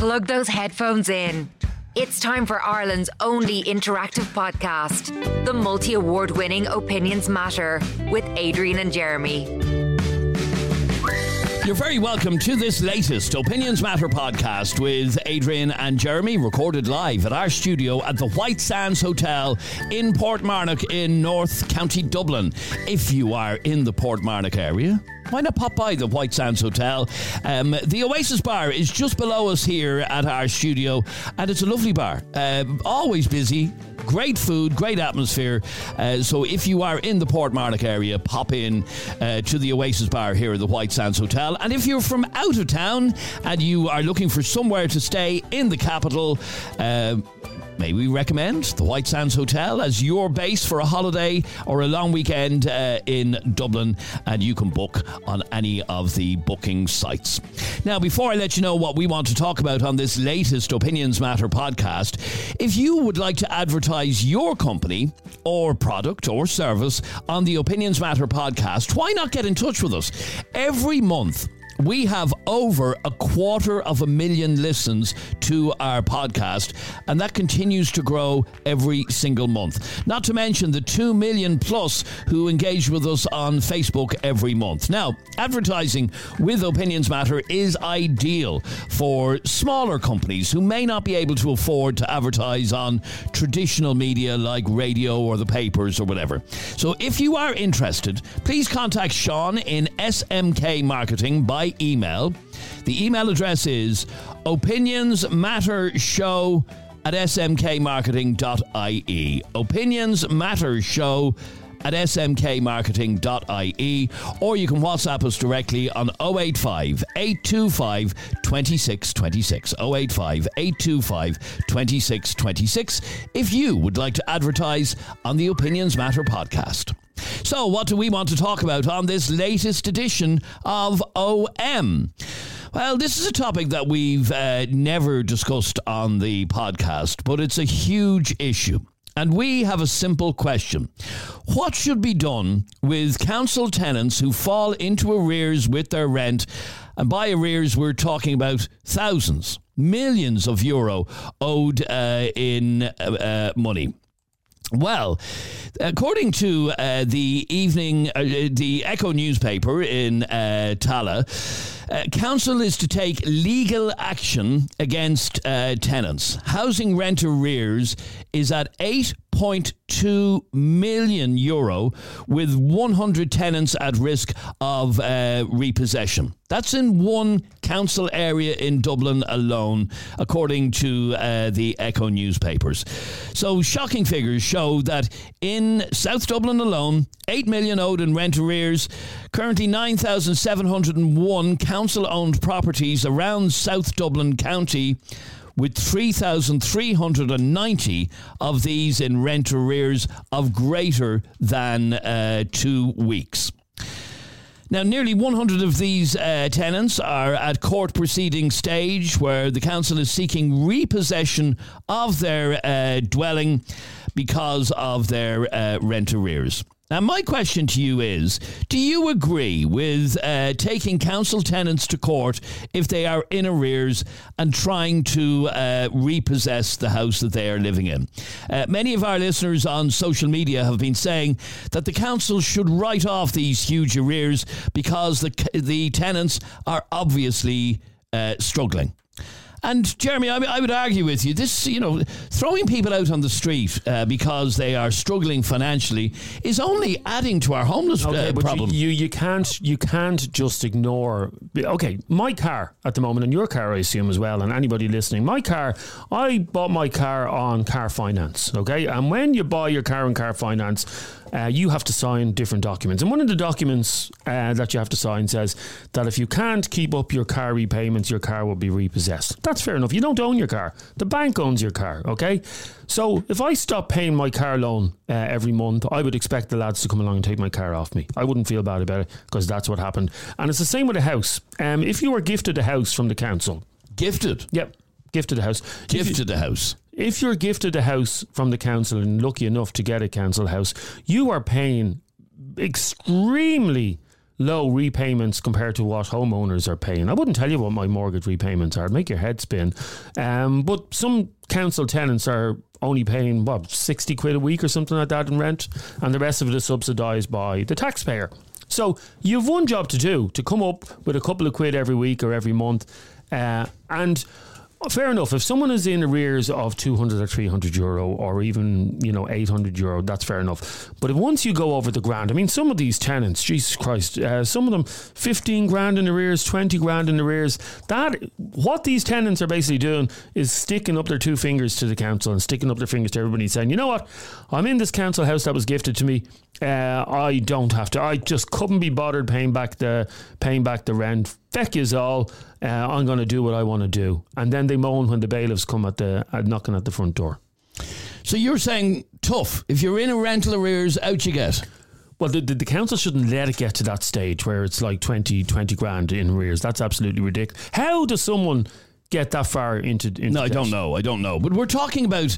Plug those headphones in. It's time for Ireland's only interactive podcast, the multi award winning Opinions Matter with Adrian and Jeremy. You're very welcome to this latest Opinions Matter podcast with Adrian and Jeremy, recorded live at our studio at the White Sands Hotel in Portmarnock in North County Dublin. If you are in the Portmarnock area, why not pop by the White Sands Hotel? Um, the Oasis Bar is just below us here at our studio, and it's a lovely bar. Um, always busy, great food, great atmosphere. Uh, so if you are in the Portmarnock area, pop in uh, to the Oasis Bar here at the White Sands Hotel. And if you're from out of town and you are looking for somewhere to stay in the capital, uh, May we recommend the White Sands Hotel as your base for a holiday or a long weekend uh, in Dublin, and you can book on any of the booking sites. Now, before I let you know what we want to talk about on this latest Opinions Matter podcast, if you would like to advertise your company or product or service on the Opinions Matter podcast, why not get in touch with us every month? We have over a quarter of a million listens to our podcast, and that continues to grow every single month. Not to mention the 2 million plus who engage with us on Facebook every month. Now, advertising with Opinions Matter is ideal for smaller companies who may not be able to afford to advertise on traditional media like radio or the papers or whatever. So if you are interested, please contact Sean in SMK Marketing by email. The email address is opinionsmattershow at smkmarketing.ie. Opinions Matter Show at smkmarketing.ie or you can WhatsApp us directly on 085 825 2626. 085 825 2626 if you would like to advertise on the Opinions Matter podcast. So, what do we want to talk about on this latest edition of OM? Well, this is a topic that we've uh, never discussed on the podcast, but it's a huge issue. And we have a simple question. What should be done with council tenants who fall into arrears with their rent? And by arrears, we're talking about thousands, millions of euro owed uh, in uh, uh money. Well, according to uh, the evening, uh, the Echo newspaper in uh, Tallaght, uh, council is to take legal action against uh, tenants. Housing rent arrears is at 8.2 million euro, with 100 tenants at risk of uh, repossession. That's in one council area in Dublin alone, according to uh, the Echo newspapers. So, shocking figures show that in South Dublin alone, 8 million owed in rent arrears, currently 9,701 council owned properties around South Dublin County with 3,390 of these in rent arrears of greater than uh, two weeks. Now, nearly 100 of these uh, tenants are at court proceeding stage where the council is seeking repossession of their uh, dwelling because of their uh, rent arrears. Now, my question to you is Do you agree with uh, taking council tenants to court if they are in arrears and trying to uh, repossess the house that they are living in? Uh, many of our listeners on social media have been saying that the council should write off these huge arrears because the, the tenants are obviously uh, struggling. And Jeremy, I, I, would argue with you. This, you know, throwing people out on the street uh, because they are struggling financially is only adding to our homeless okay, uh, problem. You, you can't you can't just ignore. Okay, my car at the moment, and your car, I assume as well, and anybody listening, my car. I bought my car on car finance. Okay, and when you buy your car on car finance uh, you have to sign different documents. And one of the documents uh, that you have to sign says that if you can't keep up your car repayments, your car will be repossessed. That's fair enough. You don't own your car, the bank owns your car, okay? So if I stop paying my car loan uh, every month, I would expect the lads to come along and take my car off me. I wouldn't feel bad about it because that's what happened. And it's the same with a house. Um, if you were gifted a house from the council, gifted? Yep. Gifted a house. Gifted a house if you're gifted a house from the council and lucky enough to get a council house, you are paying extremely low repayments compared to what homeowners are paying. I wouldn't tell you what my mortgage repayments are. It'd make your head spin. Um, but some council tenants are only paying what sixty quid a week or something like that in rent, and the rest of it is subsidised by the taxpayer. So you've one job to do to come up with a couple of quid every week or every month, uh, and fair enough. If someone is in arrears of 200 or 300 euro or even, you know, 800 euro, that's fair enough. But once you go over the grand, I mean, some of these tenants, Jesus Christ, uh, some of them 15 grand in arrears, 20 grand in arrears. That, what these tenants are basically doing is sticking up their two fingers to the council and sticking up their fingers to everybody saying, you know what, I'm in this council house that was gifted to me. Uh, I don't have to. I just couldn't be bothered paying back the paying back the rent. Feck is all. Uh, I'm going to do what I want to do, and then they moan when the bailiffs come at the uh, knocking at the front door. So you're saying tough. If you're in a rental arrears, out you get. Well, the, the, the, council shouldn't let it get to that stage where it's like 20, 20 grand in arrears. That's absolutely ridiculous. How does someone get that far into. into no, I don't know. I don't know. But we're talking about,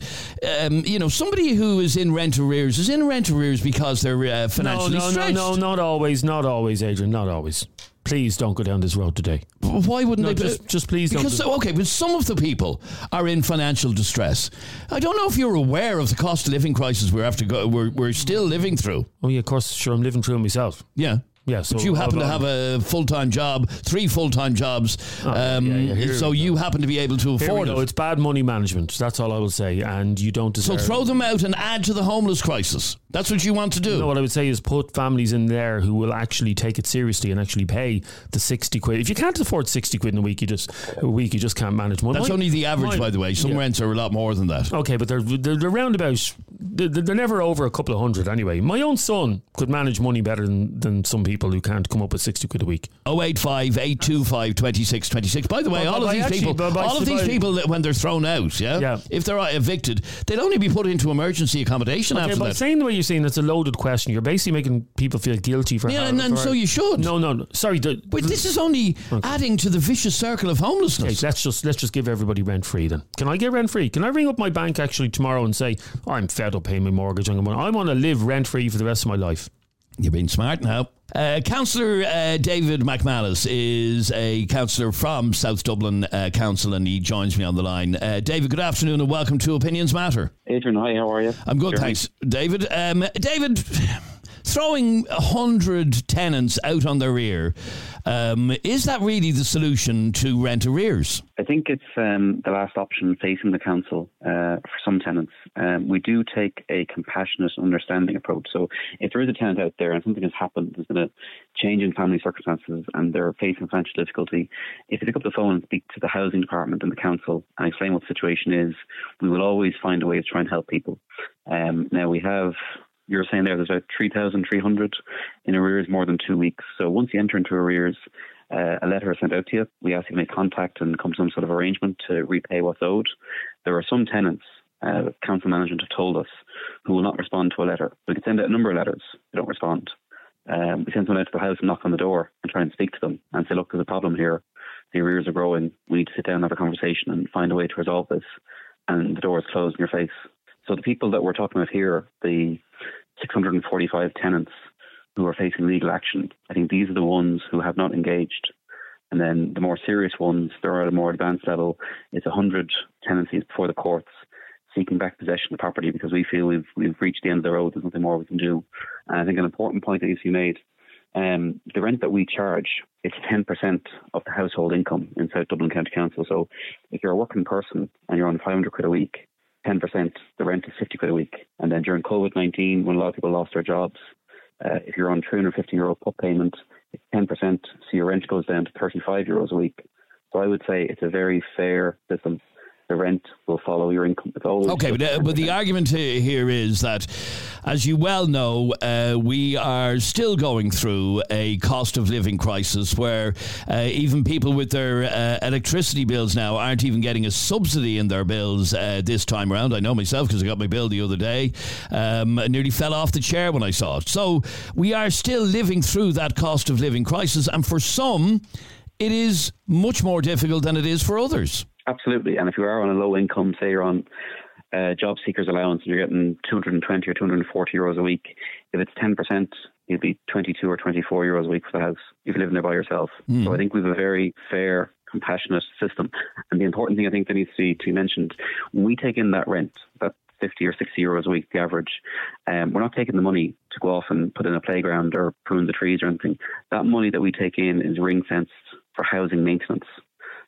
um, you know, somebody who is in rent arrears is in rent arrears because they're uh, financially no, no, stretched. No, no, not always. Not always, Adrian. Not always. Please don't go down this road today. Why wouldn't no, they? Just, just please because, don't. Uh, okay, but some of the people are in financial distress. I don't know if you're aware of the cost of living crisis we're after go, we're, we're still living through. Oh yeah, of course. Sure, I'm living through it myself. Yeah. Yeah, so but you happen to have a full time job, three full time jobs, oh, um, yeah, yeah, so you happen to be able to afford it. It's bad money management. That's all I will say, and you don't deserve. So throw them out and add to the homeless crisis. That's what you want to do. No, what I would say is put families in there who will actually take it seriously and actually pay the sixty quid. If you can't afford sixty quid in a week, you just a week you just can't manage money. That's only the average, by the way. Some rents are a lot more than that. Okay, but they're they're, they're. They're, never over a couple of hundred anyway. My own son could manage money better than, than some people who can't come up with 60 quid a week. 085 825 2626. By the way, all, of these actually, people, all of these people, when they're thrown out, yeah, yeah. if they're evicted, they'll only be put into emergency accommodation okay, after but that. saying the way you're saying, it's a loaded question. You're basically making people feel guilty for Yeah, and, and so you should. No, no, no. Sorry. The, but this is only okay. adding to the vicious circle of homelessness. Okay, let's just let's just give everybody rent free then. Can I get rent free? Can I ring up my bank actually tomorrow and say oh, I'm fed up paying my mortgage? I want to live rent free for the rest of my life. You're being smart now. Uh, councillor uh, David McManus is a councillor from South Dublin uh, Council and he joins me on the line. Uh, David, good afternoon and welcome to Opinions Matter. Adrian, hi, how are you? I'm good, Jeremy. thanks. David, um, David, throwing 100 tenants out on their rear, um, is that really the solution to rent arrears? I think it's um, the last option facing the council uh, for some tenants. Um, we do take a compassionate, understanding approach. So if there is a tenant out there and something has happened, there's been a change in family circumstances and they're facing financial difficulty, if you pick up the phone and speak to the housing department and the council and explain what the situation is, we will always find a way to try and help people. Um, now we have you're saying there there's about 3,300 in arrears more than two weeks. So once you enter into arrears, uh, a letter is sent out to you. We ask you to make contact and come to some sort of arrangement to repay what's owed. There are some tenants, uh, council management have told us, who will not respond to a letter. We can send out a number of letters. They don't respond. Um, we send someone out to the house and knock on the door and try and speak to them and say, look, there's a problem here. The arrears are growing. We need to sit down and have a conversation and find a way to resolve this. And the door is closed in your face. So the people that we're talking about here, the 645 tenants who are facing legal action. I think these are the ones who have not engaged. And then the more serious ones, they're at a more advanced level. It's 100 tenancies before the courts seeking back possession of property because we feel we've we've reached the end of the road. There's nothing more we can do. And I think an important point that be made. Um, the rent that we charge, it's 10% of the household income in South Dublin County Council. So if you're a working person and you're on 500 quid a week, 10%, the rent is 50 quid a week. And then during COVID 19, when a lot of people lost their jobs, uh, if you're on 350 euro PUP payment, it's 10%, so your rent goes down to 35 euros a week. So I would say it's a very fair system the rent will follow your income. Okay, but, uh, but the argument here is that, as you well know, uh, we are still going through a cost of living crisis where uh, even people with their uh, electricity bills now aren't even getting a subsidy in their bills uh, this time around. I know myself because I got my bill the other day. Um, I nearly fell off the chair when I saw it. So we are still living through that cost of living crisis, and for some, it is much more difficult than it is for others. Absolutely. And if you are on a low income, say you're on uh, job seekers allowance and you're getting 220 or 240 euros a week, if it's 10%, you'd be 22 or 24 euros a week for the house if you live there by yourself. Mm. So I think we have a very fair, compassionate system. And the important thing I think that needs to be, to be mentioned, we take in that rent, that 50 or 60 euros a week, the average. Um, we're not taking the money to go off and put in a playground or prune the trees or anything. That money that we take in is ring fenced for housing maintenance.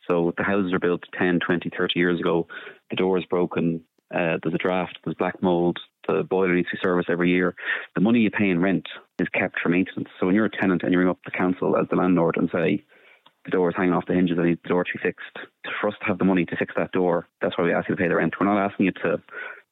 So the houses are built 10, 20, 30 years ago. The door is broken. Uh, there's a draft. There's black mold. The boiler needs to be serviced every year. The money you pay in rent is kept for maintenance. So when you're a tenant and you ring up the council as the landlord and say, the door is hanging off the hinges, I need the door to be fixed. For us to have the money to fix that door, that's why we ask you to pay the rent. We're not asking you to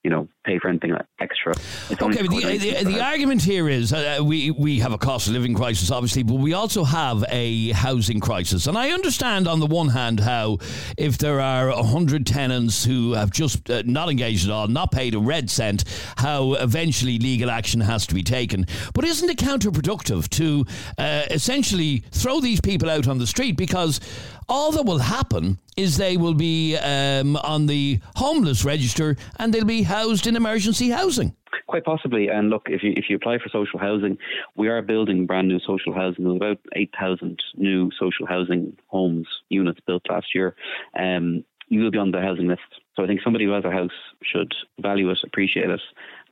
you know, pay for anything extra. Okay, but the, the, the argument here is uh, we, we have a cost of living crisis, obviously, but we also have a housing crisis. And I understand, on the one hand, how if there are 100 tenants who have just uh, not engaged at all, not paid a red cent, how eventually legal action has to be taken. But isn't it counterproductive to uh, essentially throw these people out on the street because all that will happen is they will be um, on the homeless register and they'll be housed in emergency housing. Quite possibly. And look, if you if you apply for social housing, we are building brand new social housing. There's about eight thousand new social housing homes units built last year. Um, you will be on the housing list. So I think somebody who has a house should value it, appreciate it,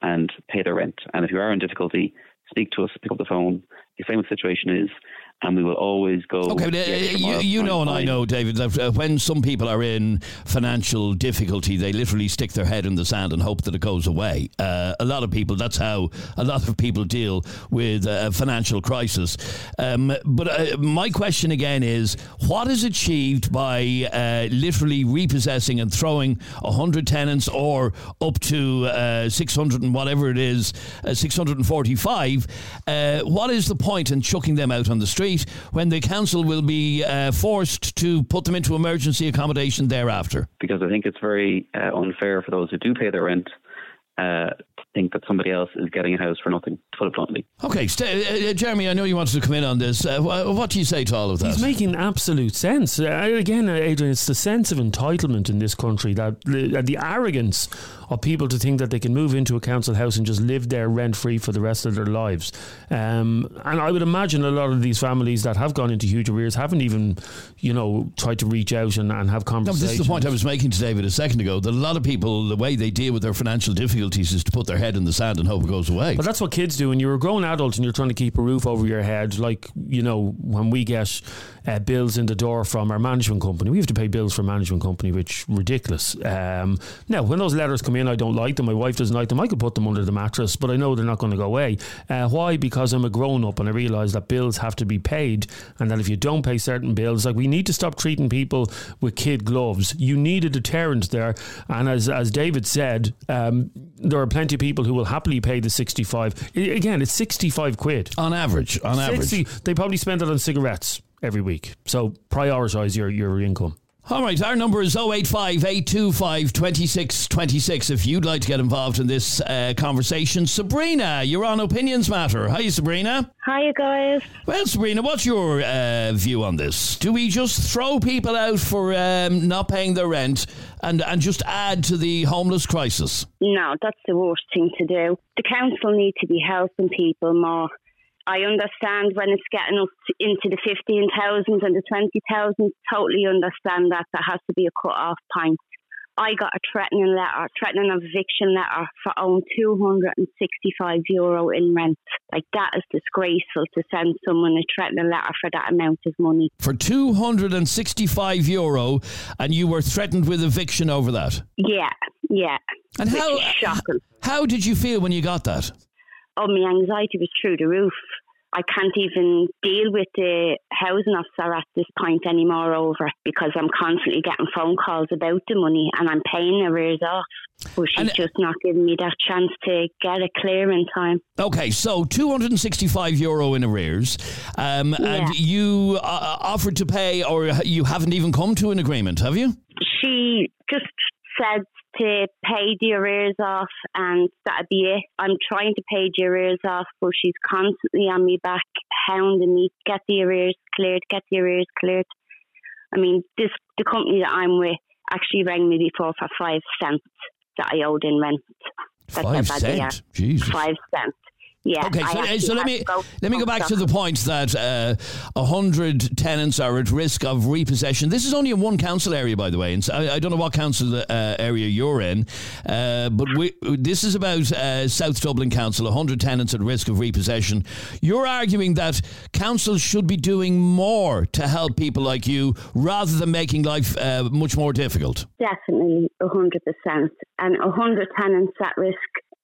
and pay their rent. And if you are in difficulty, speak to us, pick up the phone, explain what the situation is, and we will always go. Okay, but, uh, you, you know, and I know, David, that uh, when some people are in financial difficulty, they literally stick their head in the sand and hope that it goes away. Uh, a lot of people, that's how a lot of people deal with a financial crisis. Um, but uh, my question again is what is achieved by uh, literally repossessing and throwing 100 tenants or up to uh, 600 and whatever it is, 645? what is the point in chucking them out on the street? Street when the council will be uh, forced to put them into emergency accommodation thereafter? Because I think it's very uh, unfair for those who do pay their rent uh, think that somebody else is getting a house for nothing, to put it bluntly. Okay, st- uh, uh, Jeremy, I know you wanted to come in on this. Uh, what do you say to all of that? He's making absolute sense. Uh, again, uh, Adrian, it's the sense of entitlement in this country that the, the arrogance of people to think that they can move into a council house and just live there rent free for the rest of their lives. Um, and I would imagine a lot of these families that have gone into huge arrears haven't even, you know, try to reach out and, and have conversations. No, this is the point I was making to David a second ago. That a lot of people, the way they deal with their financial difficulties is to put their head in the sand and hope it goes away. But that's what kids do. When you're a grown adult and you're trying to keep a roof over your head, like, you know, when we get uh, bills in the door from our management company, we have to pay bills for management company, which ridiculous. Um, now, when those letters come in, I don't like them. My wife doesn't like them. I could put them under the mattress, but I know they're not going to go away. Uh, why? Because I'm a grown up and I realise that bills have to be paid, and that if you don't pay certain bills, like we need to stop treating people with kid gloves. You need a deterrent there, and as as David said, um, there are plenty of people who will happily pay the sixty five. Again, it's sixty five quid on average. On 60, average, they probably spend it on cigarettes every week. So prioritise your your income. All right, our number is 085 825 2626 if you'd like to get involved in this uh, conversation. Sabrina, you're on Opinions Matter. Hi, Sabrina. Hi, you guys. Well, Sabrina, what's your uh, view on this? Do we just throw people out for um, not paying their rent and, and just add to the homeless crisis? No, that's the worst thing to do. The council need to be helping people more I understand when it's getting up into the 15,000 and the 20,000, totally understand that there has to be a cut off point. I got a threatening letter, threatening eviction letter for own 265 euro in rent. Like that is disgraceful to send someone a threatening letter for that amount of money. For 265 euro, and you were threatened with eviction over that? Yeah, yeah. And how, shocking. how did you feel when you got that? oh, my anxiety was through the roof. I can't even deal with the housing officer at this point anymore over because I'm constantly getting phone calls about the money and I'm paying arrears off. But she's and, just not giving me that chance to get it clear in time. Okay, so 265 euro in arrears. Um, yeah. And you uh, offered to pay, or you haven't even come to an agreement, have you? She just said to pay the arrears off, and that'd be it. I'm trying to pay the arrears off, but she's constantly on me back, hounding me, get the arrears cleared, get the arrears cleared. I mean, this the company that I'm with actually rang me before for five cents that I owed in rent. That's how Five bad they are. cent. Jesus. Five cents. Yeah. Okay, I so, uh, so let me go let me go back to the point that uh, a hundred tenants are at risk of repossession. This is only in one council area, by the way, and so I, I don't know what council uh, area you're in, uh, but we, this is about uh, South Dublin Council. A hundred tenants at risk of repossession. You're arguing that councils should be doing more to help people like you, rather than making life uh, much more difficult. Definitely, a hundred percent. And a hundred tenants at risk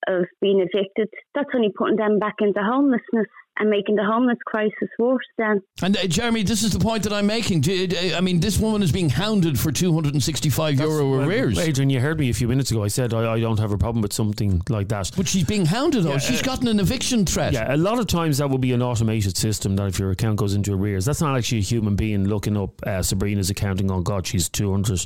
of being evicted. That's only putting them back into homelessness and making the homeless crisis worse. Then And uh, Jeremy, this is the point that I'm making. Uh, I mean, this woman is being hounded for 265 euro Well, arrears. Adrian, you heard me a few minutes ago. I said I, I don't have a problem with something like that. But she's being hounded, though. Yeah, she's uh, gotten an eviction threat. Yeah, a lot of times that will be an automated system that if your account goes into arrears, that's not actually a human being looking up uh, Sabrina's accounting on God, she's 200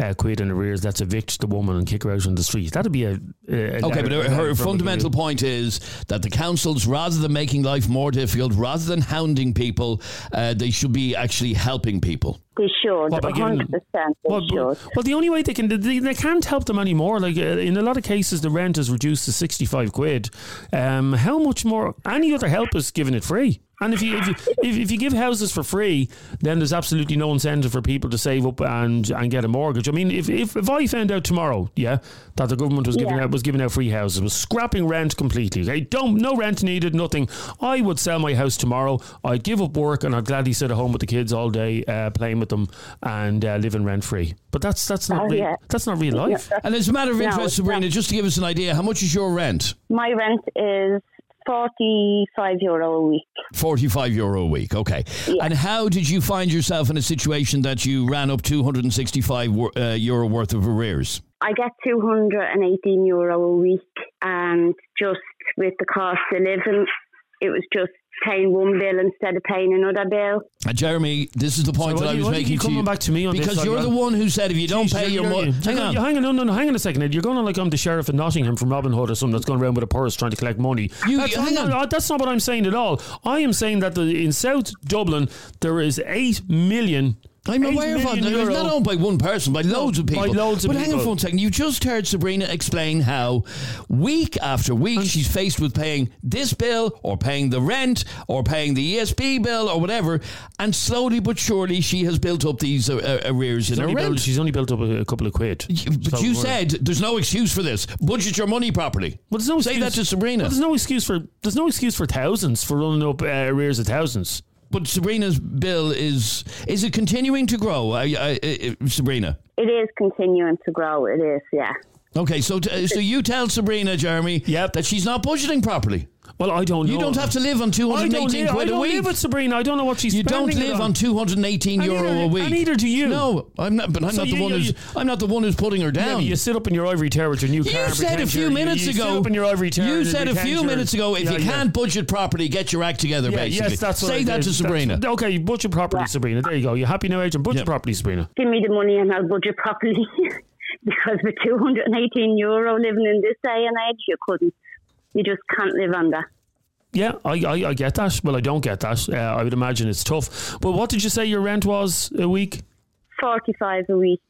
uh, quid in arrears. Let's evict the woman and kick her out on the street. That'd be a. a Okay, a- but her, her fundamental point is that the councils, rather than making life more difficult, rather than hounding people, uh, they should be actually helping people. they should, What, a hundred percent. They Well, should. well, the only way they can they, they can't help them anymore. Like uh, in a lot of cases, the rent is reduced to sixty five quid. Um, how much more? Any other help is giving it free. And if you if you if, if you give houses for free, then there's absolutely no incentive for people to save up and and get a mortgage. I mean, if if, if I found out tomorrow, yeah, that the government was giving Yeah. out was giving out free houses, was scrapping rent completely. Okay, don't no rent needed, nothing. I would sell my house tomorrow. I'd give up work and I'd gladly sit at home with the kids all day, uh, playing with them and uh, living rent free. But that's that's not Oh, real, yeah. that's not real life. And as a matter of No, interest, it's Sabrina, not. just to give us an idea, how much is your rent? My rent is forty-five euro a week. 45 euro a week, okay. Yeah. And how did you find yourself in a situation that you ran up 265 wor- uh, euro worth of arrears? I get 218 euro a week, and just with the cost of living, it was just paying one bill instead of paying another bill. Uh, Jeremy, this is the point So that why I was why do you making to you. coming back to me on because like you're that? the one who said if you don't Jeez, pay your you're- money. Hang on. hang on, no, no, no, hang on a second. Ed. You're going on like I'm the sheriff of Nottingham from Robin Hood or something that's going around with a purse trying to collect money. You- that's, hang no, on. no, that's not what I'm saying at all. I am saying that the, in South Dublin there is eight million. I'm eight aware of that. It's not owned by one person, by loads of by people. loads of but hang on people. for one second. You just heard Sabrina explain how week after week she's faced with paying this bill or paying the rent or paying the ESB bill or whatever, and slowly but surely she has built up these uh, uh, arrears She's in her only, built, rent. she's only built up a, a couple of quid. But So you said there's no excuse for this. Budget your money properly. Well, there's no Say excuse, that to Sabrina. Well, there's no excuse for there's no excuse for thousands for running up uh, arrears of thousands. But Sabrina's bill is is it continuing to grow? Uh, uh, uh, Sabrina. It is continuing to grow. It is, yeah. Okay, so t- uh, so you tell Sabrina, Jeremy, Yep. that she's not budgeting properly. Well, I don't know. You don't have to live on I don't, 218 live, I a don't week. live with Sabrina. I don't know what she's you don't spending it live on 218 And euro a week. and neither do you. No, I'm not. But I'm So not the one you- who's. I'm not the one who's putting her down. but you sit up in your ivory tower with your new car. You and said a few you're- minutes you ago. Sit up in your ivory tower. you said a few minutes ago. If Yeah, you yeah. can't budget properly, get your act together. Yeah, basically, yes, that's what say I that did. to Sabrina. That's- okay, budget properly, Sabrina. There you go. You happy now, Adrian? Budget properly, Sabrina. Give me the money and I'll budget properly. because with 218 euro living in this day and age, you couldn't. You just can't live on that. Yeah, I, I, I get that. Well, I don't get that. Uh, I would imagine it's tough. But what did you say your rent was a week? 45 a week.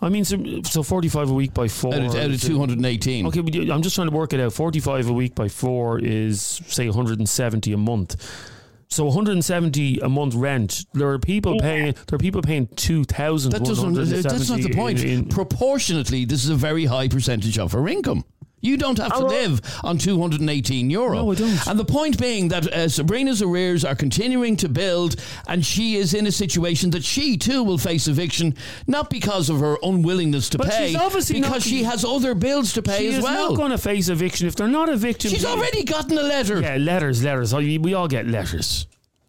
I mean, so, so 45 a week by four. Out of, out of 218. Okay, but I'm just trying to work it out. 45 a week by four is, say, 170 a month. So 170 a month rent. There are people paying. There are people paying 2,000. That doesn't. Uh, that's not the point. In, in, Proportionately, this is a very high percentage of her income. You don't have to live on 218 euro. No, I don't. And the point being that uh, Sabrina's arrears are continuing to build, and she is in a situation that she too will face eviction, not because of her unwillingness to But pay, she's obviously because not- she has other bills to pay she as is well. not going to face eviction if they're not evicting. She's already gotten a letter. Yeah, letters, letters. We all get letters.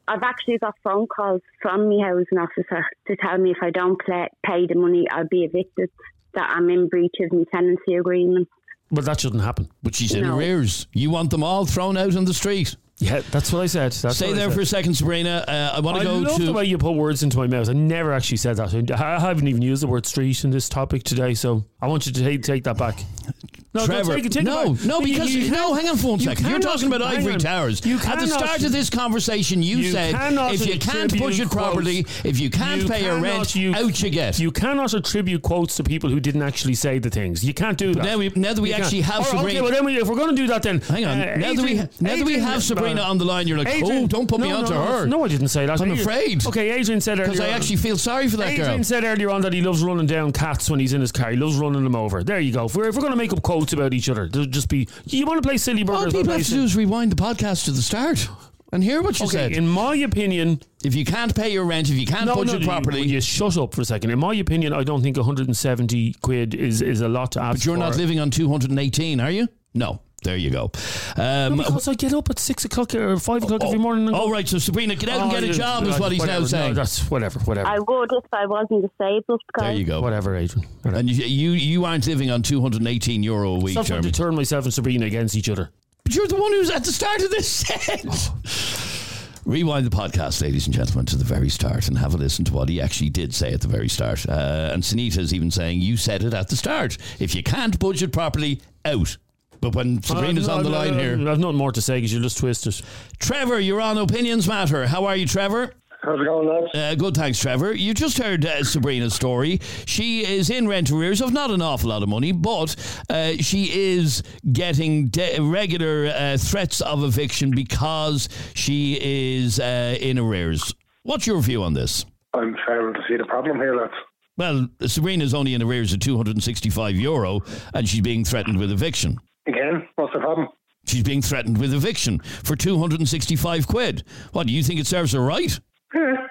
I've actually got phone calls from my housing officer to tell me if I don't play, pay the money, I'll be evicted, that I'm in breach of my tenancy agreement. But that shouldn't happen. But she's in No. arrears. You want them all thrown out on the street. Yeah, that's what I said. That's Stay what I there said. for a second, Sabrina. Uh, I want I to go love to. the way you put words into my mouth. I never actually said that. I haven't even used the word street in this topic today, so I want you to take, take that back. No, Trevor, don't take it, no, no, because you no, hang on for one you second. You're talking about ivory on. towers. You At the start of this conversation, you, You said if you can't budget quotes- properly, if you can't you pay your cannot- rent, you- out you get. You cannot attribute quotes to people who didn't actually say the things. You can't do that. now we- now that we You can't. actually have All right, Sabrina- Okay, well then we, if we're going to do that, then Hang on. uh, now that we Adrian- now that we have Sabrina on the line, you're like, Adrian- oh, don't put me no, onto no, her. No, I didn't say that. I'm afraid. Okay, Adrian said earlier. because I actually feel sorry for that girl. Adrian said earlier on that he loves running down cats when he's in his car. He loves running them over. There you go. If we're, if we're going to make up quotes about each other, there'll just be. You want to play silly All people have to do is rewind the podcast to the start and hear what you Okay, said. in my opinion, if you can't pay your rent, if you can't no, budget no, properly, You, you shut up for a second. In my opinion, I don't think 170 quid is, is a lot to ask. but you're not living on 218, are you? No. There you go. Um, No, because I get up at six o'clock or five o'clock every morning. And oh, right. So Sabrina, get out and Oh, get a job, is what he's whatever. now saying. No, that's whatever, whatever, I would if I wasn't disabled. there you go. whatever, Adrian. And you, you you aren't living on 218 euro a week, Stop trying Jeremy. to turn myself and Sabrina against each other. But you're the one who's at the start of this set. Rewind the podcast, ladies and gentlemen, to the very start and have a listen to what he actually did say at the very start. Uh, and Sunita's even saying, You said it at the start. If you can't budget properly, out. But when Sabrina's Uh, on the no, line no, here, no, I've nothing more to say because you're just twisted. It. Trevor, you're on Opinions Matter. How are you, Trevor? How's it going, lads? Uh, good, thanks, Trevor. You just heard uh, Sabrina's story. She is in rent arrears of not an awful lot of money, but uh, she is getting de- regular uh, threats of eviction because she is uh, in arrears. What's your view on this? I'm failing to see the problem here, lads. Well, Sabrina's only in arrears of 265 euro and she's being threatened with eviction. Again, what's the problem? She's being threatened with eviction for 265 quid. What, do you think it serves her right? Yeah,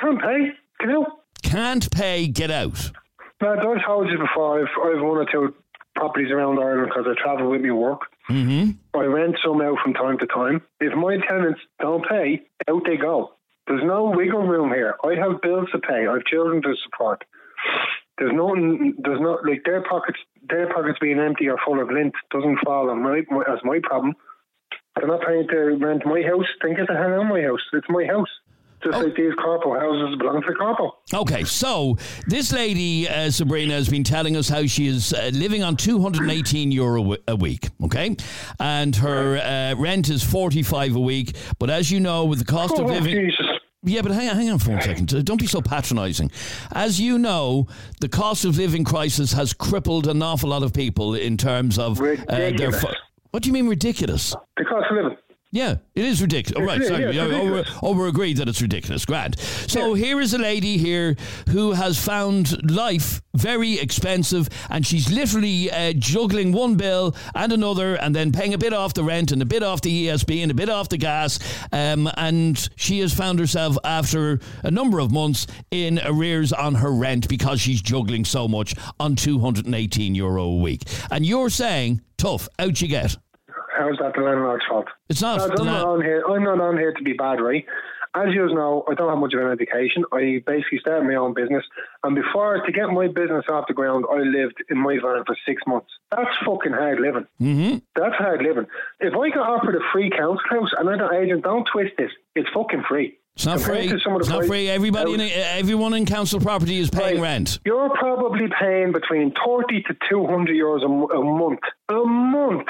can't pay. Get out. Can't pay, get out. Lads, I've told you before, I've, I've one or two properties around Ireland because I travel with my work. Mm-hmm. I rent some out from time to time. If my tenants don't pay, out they go. There's no wiggle room here. I have bills to pay. I have children to support. There's no There's not like their pockets. Their pockets being empty or full of lint doesn't fall on my, my as my problem. They're not paying to rent my house. Then get the hell out of my house. It's my house. Just like these corpo houses belong to the corpo. Okay, so this lady, uh, Sabrina, has been telling us how she is uh, living on 218 euro w- a week, okay? And her uh, rent is 45 a week. But as you know, with the cost of Oh, living. Jesus. Yeah, but hang on, hang on for one second. Don't be so patronising. As you know, the cost of living crisis has crippled an awful lot of people in terms of uh, their. Fu- what do you mean ridiculous? The cost of living. Yeah, it is ridiculous. Oh, right, yeah, sorry. yeah, it's we're, we're agreed that it's ridiculous. Grand. So here is a lady here who has found life very expensive and she's literally uh, juggling one bill and another and then paying a bit off the rent and a bit off the ESB and a bit off the gas. Um, and she has found herself after a number of months in arrears on her rent because she's juggling so much on 218 euro a week. And you're saying, tough, out you get. How's that the landlord's fault? It's not. The I'm not on here. I'm not on here to be bad, right? As you know, I don't have much of an education. I basically started my own business, and before to get my business off the ground, I lived in my van for six months. That's fucking hard living. Mm-hmm. That's hard living. If I got offered a free council house, don't, agent, don't twist this. It's fucking free. It's not Compared free. It's not free. Everybody, in everyone in council property is paying Right. rent. You're probably paying between 30 to 200 euros a, a month. A month.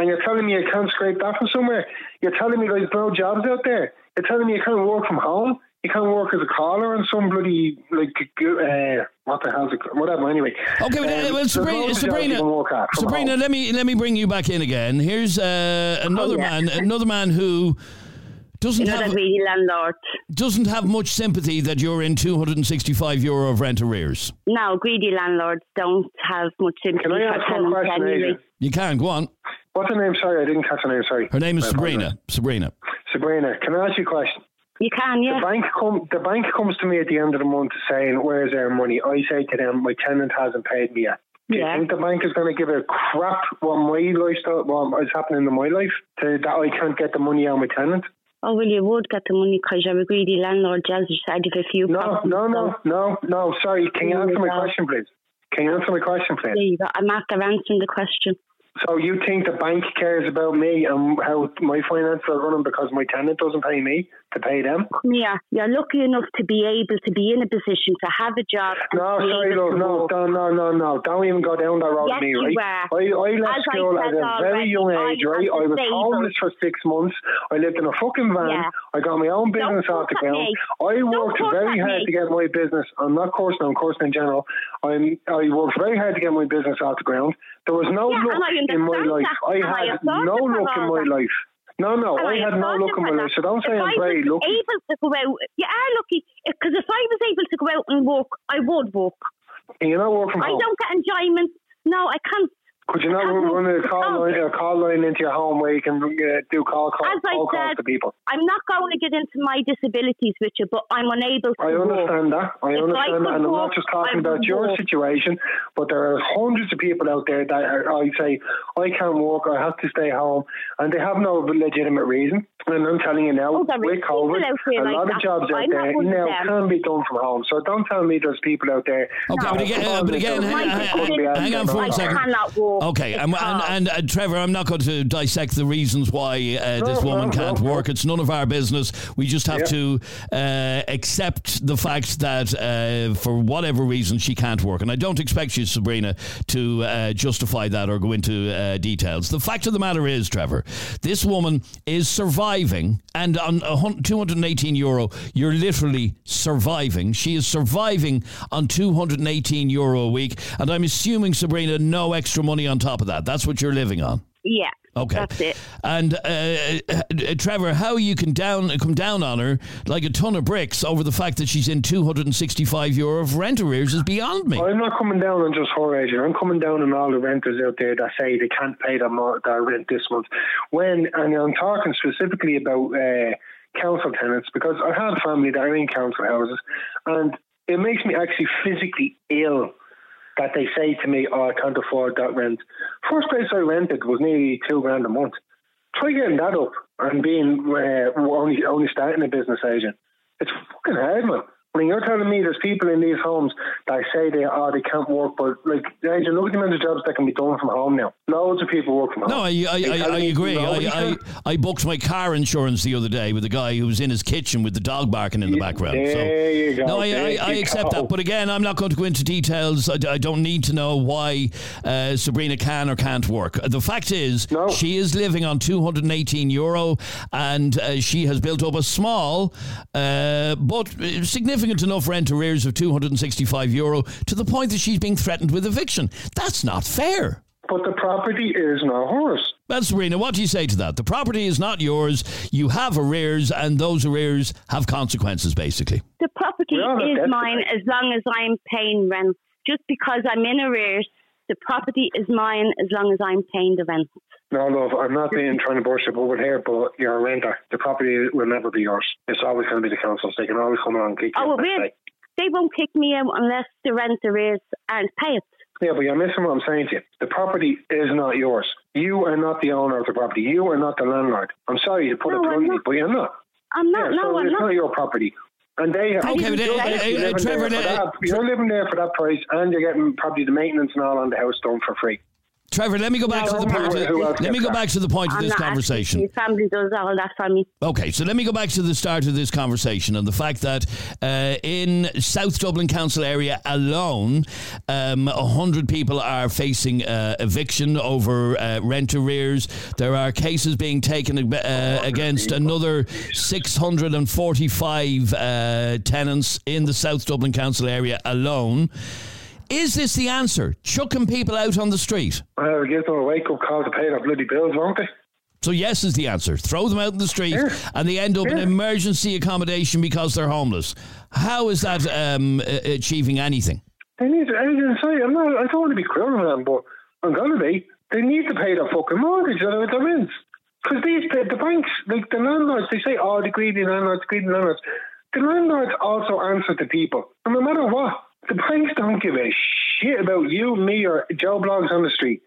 And you're telling me you can't scrape that from somewhere. You're telling me there's no jobs out there. You're telling me you can't work from home. You can't work as a caller on some bloody, like, uh, what the hell's it, whatever, anyway. Okay, but, uh, Um, well, there's Sabrina, loads of jobs you Sabrina, can work at from Sabrina, let me let me bring you back in again. Here's uh, another Oh, yeah. man, another man who doesn't You know have that greedy landlord. doesn't have much sympathy that you're in 265 euro of rent arrears. No, greedy landlords don't have much sympathy Can I for ask one tenants question, anyway. You can go on. What's her name? Sorry, I didn't catch her name. Sorry. Her name is I Sabrina. apologize. Sabrina. Sabrina, can I ask you a question? You can, yeah. The bank come. The bank comes to me at the end of the month saying, "Where's our money?" I say to them, "My tenant hasn't paid me yet." Do you Yeah. think the bank is going to give a crap what my lifestyle, what is happening in my life, to, that I can't get the money out of my tenant? Oh, well, you would get the money because you're a greedy landlord, as you said, if a few No, properties no, no, don't- no, no. Sorry, can you answer my question, please? Can you answer my question, There please? you go. I'm after answering the question. So you think the bank cares about me and how my finances are running because my tenant doesn't pay me to pay them? Yeah, you're lucky enough to be able to be in a position to have a job. No, sorry, love, no, no, no, no, no. Don't even go down that road yes, with me, right? I, I left As school I at a very young age, right? I was homeless for six months. I lived in a fucking van. Yeah. I got my own business Don't off the ground. I worked very hard me. to get my business. I'm not cursing, I'm cursing in general. I'm, I worked very hard to get my business off the ground. There was no Yeah, luck I in my life. I and I had no luck in my that. life. No, no, And I had no luck in my life. So don't say if I'm I very lucky. able to go out, you are lucky. Because if I was able to go out and walk, I would walk. And you're not working I home. don't get enjoyment. No, I can't. Could you not I run a call line, a call line into your home where you can uh, do call, call, As I call calls said, to people? I'm not going to get into my disabilities with you, but I'm unable to I walk. understand that. I If I understand that. could And I'm not just talking I about your walk. situation, but there are hundreds of people out there that are, I say, I can't walk, I have to stay home, and they have no legitimate reason. And I'm telling you now, Oh, there is with COVID, a like lot of jobs out I'm there now them. can be done from home. So don't tell me there's people out there. Okay, No. but again, uh, but again, hang, My hang- hang on for I one second. cannot walk. Okay, and, and, and uh, Trevor, I'm not going to dissect the reasons why uh, this No, woman no, can't no. work. It's none of our business. We just have Yeah. to uh, accept the fact that uh, for whatever reason she can't work. And I don't expect you, Sabrina, to uh, justify that or go into uh, details. The fact of the matter is, Trevor, this woman is surviving, and on 218 euro, you're literally surviving. She is surviving on 218 euro a week, and I'm assuming, Sabrina, no extra money on top of that. That's what you're living on. Yeah. Okay. That's it. And uh, uh, Trevor, how you can down come down on her like a ton of bricks over the fact that she's in 265 euro of rent arrears is beyond me. I'm not coming down on just her agent. I'm coming down on all the renters out there that say they can't pay their, mo- their rent this month. When and I'm talking specifically about uh, council tenants because I have family that are in council houses, and it makes me actually physically ill that they say to me, "Oh, I can't afford that rent." First place I rented was nearly two grand a month. Try getting that up and being uh, only only starting a business agent. It's fucking hard, man. I mean, you're telling me there's people in these homes that say they oh they can't work, but like agent, look at the amount of jobs that can be done from home now. Loads of people work from home. No, I, I, I, I agree. I, I. I booked my car insurance the other day with a guy who was in his kitchen with the dog barking in the background. There so, you go. No, I, I, I accept go. that. But again, I'm not going to go into details. I, I don't need to know why uh, Sabrina can or can't work. The fact is, No. she is living on 218 euro and uh, she has built up a small uh, but significant enough rent arrears of 265 euro to the point that she's being threatened with eviction. That's not fair. But the property is not hers. Well, Sabrina, what do you say to that? The property is not yours. You have arrears, and those arrears have consequences, basically. The property We all have is mine as long as I'm paying rent. Just because I'm in arrears, the property is mine as long as I'm paying the rent. No, love, I'm not being trying to burst your bubble here, but you're a renter. The property will never be yours. It's always going to be the council's. They can always come along and kick you. Out. Oh, if it they will. say. They won't kick me out unless the rent is aren't paid. Yeah, but you're missing what I'm saying to you. The property is not yours. You are not the owner of the property. You are not the landlord. I'm sorry to put No, it I'm bluntly, not. but you're not. I'm not. yeah, no, so I'm it's not. not your property. And they have. Okay, but, you're, uh, uh, living uh, there Trevor, for that, you're living there for that price, and you're getting probably the maintenance and all on the house done for free. Trevor, let me go back No, to the point. Let me go that? back to the point of I'm this conversation. Family does all that for me. Okay, so let me go back to the start of this conversation and the fact that uh, in South Dublin Council area alone, um, 100 people are facing uh, eviction over uh, rent arrears. There are cases being taken uh, against another 645 uh, tenants in the South Dublin Council area alone. Is this the answer? Chucking people out on the street? Well, give them a wake up call to pay their bloody bills, won't they? So yes is the answer. Throw them out in the street, Yeah. and they end up in emergency accommodation because they're homeless. How is that um, achieving anything? They need to, say, I'm not, I don't want to be cruel with them, but I'm going to be. They need to pay their fucking mortgage or their rents. Because these, the, the banks, like the landlords, they say, oh, the greedy landlords, greedy landlords. The landlords also answer to people. And no matter what, the banks don't give a shit about you, me, or Joe Bloggs on the street.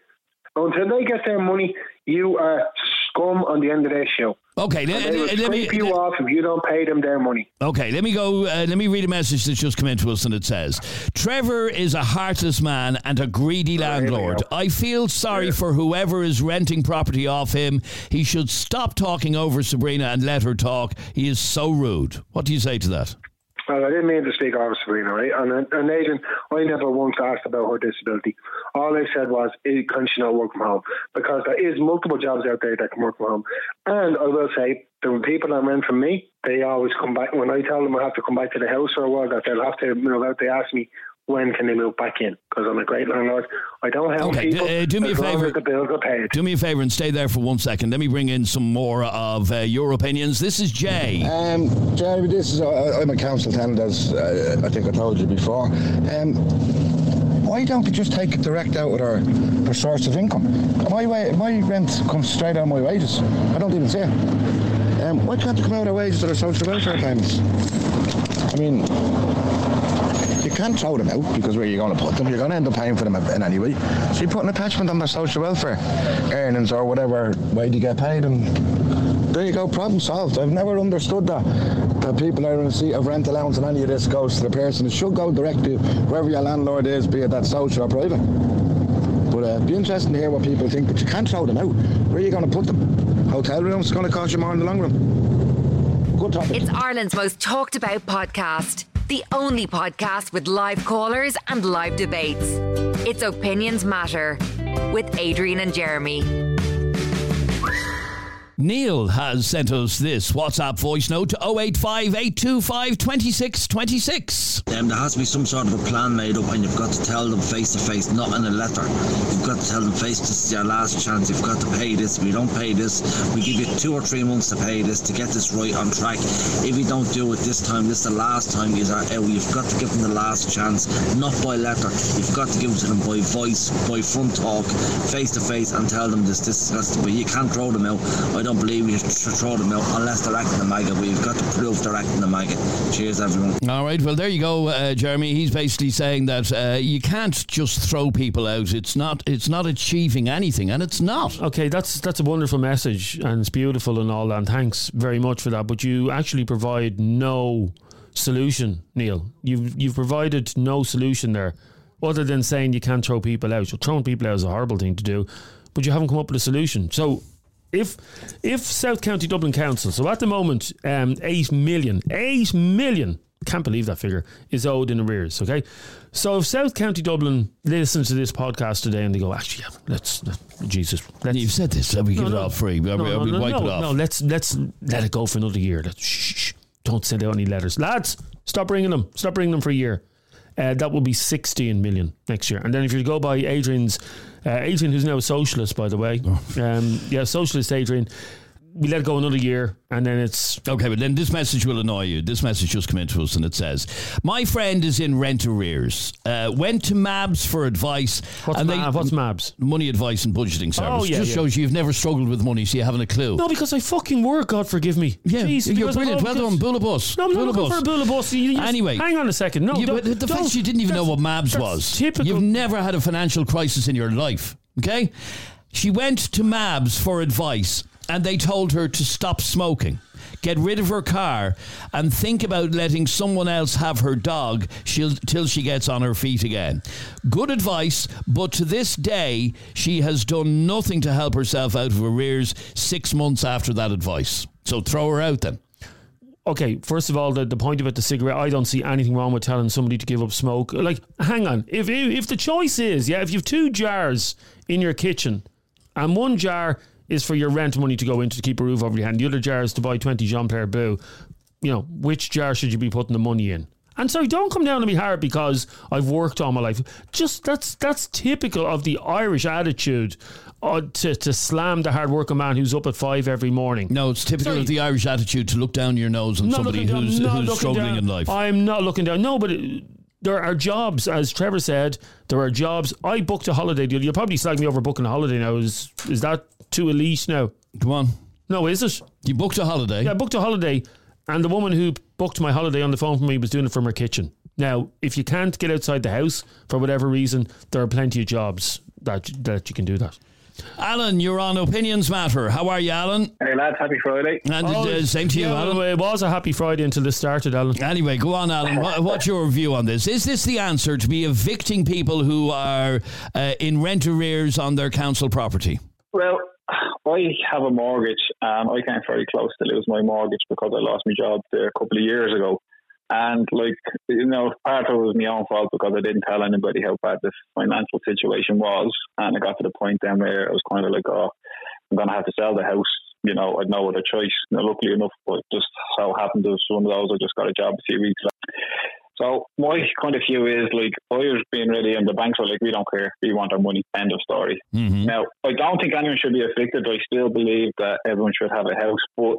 Until they get their money, you are scum on the end of their show. Okay, let, They let, let me. you off if you don't pay them their money. Okay, let me go. Uh, let me read a message that's just come into us, and it says, "Trevor is a heartless man and a greedy landlord. I feel sorry for whoever is renting property off him. He should stop talking over Sabrina and let her talk. He is so rude. What do you say to that?" Well, I didn't mean to speak over Sabrina, right? And, and Aidan, I never once asked about her disability. All I said was, can she not work from home? Because there is multiple jobs out there that can work from home. And I will say, the people that rent from me, they always come back. When I tell them I have to come back to the house a while, that they'll have to move out, they ask me, when can they move back in? Because I'm a great landlord. I don't have Okay, people d- uh, do me a as long favour. the bills are paid. Do me a favor and stay there for one second. Let me bring in some more of uh, your opinions. This is Jay. Um, Jeremy, this is I, I'm a council tenant, as uh, I think I told you before. Um, why don't we just take it direct out with our, our source of income? My way, my rent comes straight out of my wages. I don't even see it. Um, why can't it come out of wages or our social welfare payments? I mean, you can't throw them out because where you're you going to put them? You're going to end up paying for them in any way. So you put an attachment on their social welfare earnings or whatever way you get paid, and there you go, problem solved. I've never understood that. That people are in receipt of rent allowance and any of this goes to the person. It should go directly wherever your landlord is, be it that social or private. But uh, it'd be interesting to hear what people think, but you can't throw them out. Where are you going to put them? Hotel rooms, going to cost you more in the long run. It's Ireland's most talked about podcast. The only podcast with live callers and live debates. It's Opinions Matter with Adrian and Jeremy. Neil has sent us this WhatsApp voice note to 085 825 2626. Um, there has to be some sort of a plan made up, and you've got to tell them face to face, not in a letter. You've got to tell them face this is your last chance. You've got to pay this. You don't pay this, we give you two or three months to pay this to get this right on track. If you don't do it this time, this is the last time you are out. You've got to give them the last chance, not by letter. You've got to give it to them by voice, by front talk, face to face, and tell them this. This has to be. You can't throw them out. I don't believe you should throw them out unless they're acting the maggot. We've got to prove they're acting the maggot. Cheers, everyone. All right, well, there you go, uh, Jeremy. He's basically saying that uh, you can't just throw people out. It's not. It's not achieving anything, and it's not. Okay, that's that's a wonderful message and it's beautiful and all. And thanks very much for that. But you actually provide no solution, Neil. You've you've provided no solution there, other than saying you can't throw people out. So throwing people out is a horrible thing to do, but you haven't come up with a solution. So if if South County Dublin Council, so at the moment, um, eight million, eight million, can't believe that figure is owed in arrears. Okay, so if South County Dublin listens to this podcast today and they go, actually, yeah, let's, let, Jesus, let's, You've said this. Let me give no, it no. all free. No, no, no, wipe no, it off. no, let's let's let it go for another year. Let's, shh, shh, don't send out any letters, lads. Stop bringing them. Stop bringing them for a year. Uh, that will be 16 million next year. And then if you go by Adrian's, uh, Adrian, who's now a socialist, by the way, Oh. um, yeah, socialist Adrian, we let it go another year, and then it's Okay, but then this message will annoy you. This message just came into us and it says, My friend is in rent arrears. Uh, went to MABS for advice. what's, and Ma- what's MABS? Money advice and budgeting service. Oh, yeah, just yeah. shows you've never struggled with money, so you haven't a clue. No, because I fucking work. God forgive me. yeah, Jeez, you're brilliant. oh, well done. Bualadh bos. No, I'm not looking for a bualadh bos. You- you Anyway. hang on a second. No, Yeah, but the fact you didn't even know what MABS was. Typical. You've never had a financial crisis in your life. Okay? She went to MABS for advice and they told her to stop smoking. Get rid of her car and think about letting someone else have her dog till she gets on her feet again. Good advice, but to this day, she has done nothing to help herself out of arrears six months after that advice. So throw her out then. okay, first of all, the, the point about the cigarette, I don't see anything wrong with telling somebody to give up smoke. Like, hang on, if if, if the choice is, yeah, if you have two jars in your kitchen, and one jar is for your rent money to go into to keep a roof over your head, the other jar is to buy twenty John Player Blue, you know, which jar should you be putting the money in? And sorry, don't come down to me hard because I've worked all my life. Just that's that's typical of the Irish attitude uh, to to slam the hard working man who's up at five every morning. No, it's typical Sorry. of the Irish attitude to look down your nose on not somebody down- who's, who's struggling down. in life. I'm not looking down. No, but it, there are jobs, as Trevor said. There are jobs. I booked a holiday deal. You'll probably slag me over booking a holiday now. Is is that too elite now? Come on. No, is it? You booked a holiday. Yeah, I booked a holiday, and the woman who booked my holiday on the phone for me was doing it from her kitchen. Now, if you can't get outside the house for whatever reason, there are plenty of jobs that that you can do that. Alan, you're on Opinions Matter. How are you, Alan? Hey lads, happy Friday. And uh, same to you, yeah, Alan. It was a happy Friday until this started, Alan. Anyway, go on, Alan. What, what's your view on this? Is this the answer to be evicting people who are uh, in rent arrears on their council property? Well, I have a mortgage and I came very close to lose my mortgage because I lost my job there a couple of years ago. And like you know, part of it was my own fault because I didn't tell anybody how bad the financial situation was. And I got to the point then where I was kind of like, oh, I'm gonna have to sell the house. You know, I'd no other choice. Now, luckily enough, but just so happened to one of those, I just got a job a few weeks later. So my kind of view is like buyers being ready and the banks are like, we don't care, we want our money. End of story. Mm-hmm. Now, I don't think anyone should be evicted. I still believe that everyone should have a house, but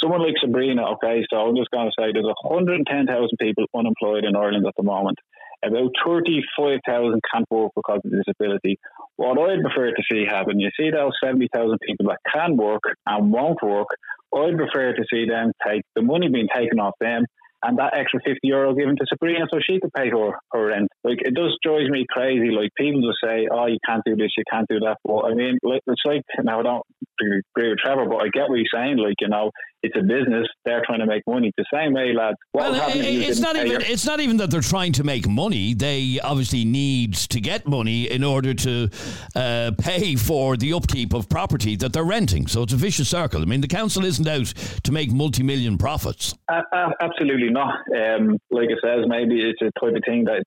someone like Sabrina, okay, so I'm just going to say there's 110,000 people unemployed in Ireland at the moment. About 35,000 can't work because of disability. What I'd prefer to see happen, you see those 70,000 people that can work and won't work, I'd prefer to see them take the money being taken off them and that extra 50 euro given to Sabrina so she could pay her, her rent. Like, it does drives me crazy. Like, people just say, oh, you can't do this, you can't do that. But I mean, it's like, now I don't agree with Trevor, but I get what he's saying. Like, you know, it's a business. They're trying to make money. The same way, lads. What Well, it- it's didn't even your- it's not even that they're trying to make money. They obviously need to get money in order to uh, pay for the upkeep of property that they're renting. So it's a vicious circle. I mean, the council isn't out to make multi-million profits. A- a- absolutely not. Um, like it says, maybe it's a type of thing that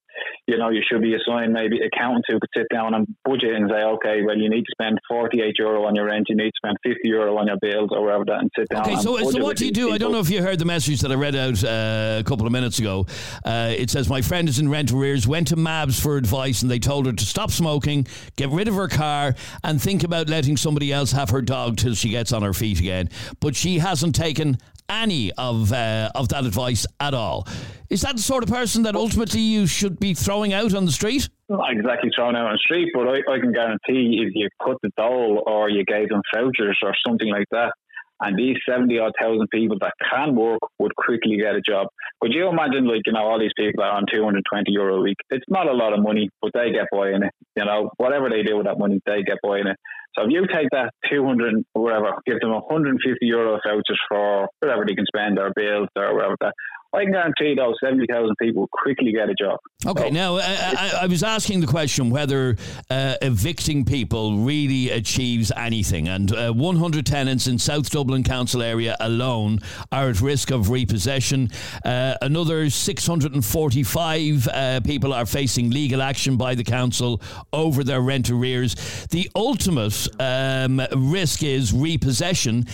you know you should be assigned maybe accountants who could sit down and budget and say, okay, well you need to spend forty eight euro on your rent, you need to spend fifty euro on your bills or whatever that, and sit down. Okay, so, so what do you do? I don't know if you heard the message that I read out uh, a couple of minutes ago. Uh, it says, My friend is in rent arrears, went to MABS for advice, and they told her to stop smoking, get rid of her car, and think about letting somebody else have her dog till she gets on her feet again. But she hasn't taken any of uh, of that advice at all. Is that the sort of person that ultimately you should be throwing out on the street? Not exactly thrown out on the street, but I, I can guarantee if you cut the dole or you gave them vouchers or something like that, and these 70 odd thousand people that can work would quickly get a job. Could you imagine, like, you know, all these people that are on 220 euro a week? It's not a lot of money, but they get by in it. You know, whatever they do with that money, they get by in it. So if you take that 200 or whatever, give them 150 euro vouchers for whatever they can spend or bills or whatever that, I can guarantee those 70,000 people quickly get a job. Okay, now I, I, I was asking the question whether uh, evicting people really achieves anything, and uh, 100 tenants in South Dublin Council area alone are at risk of repossession. Uh, another 645 uh, people are facing legal action by the council over their rent arrears. The ultimate um, risk is repossession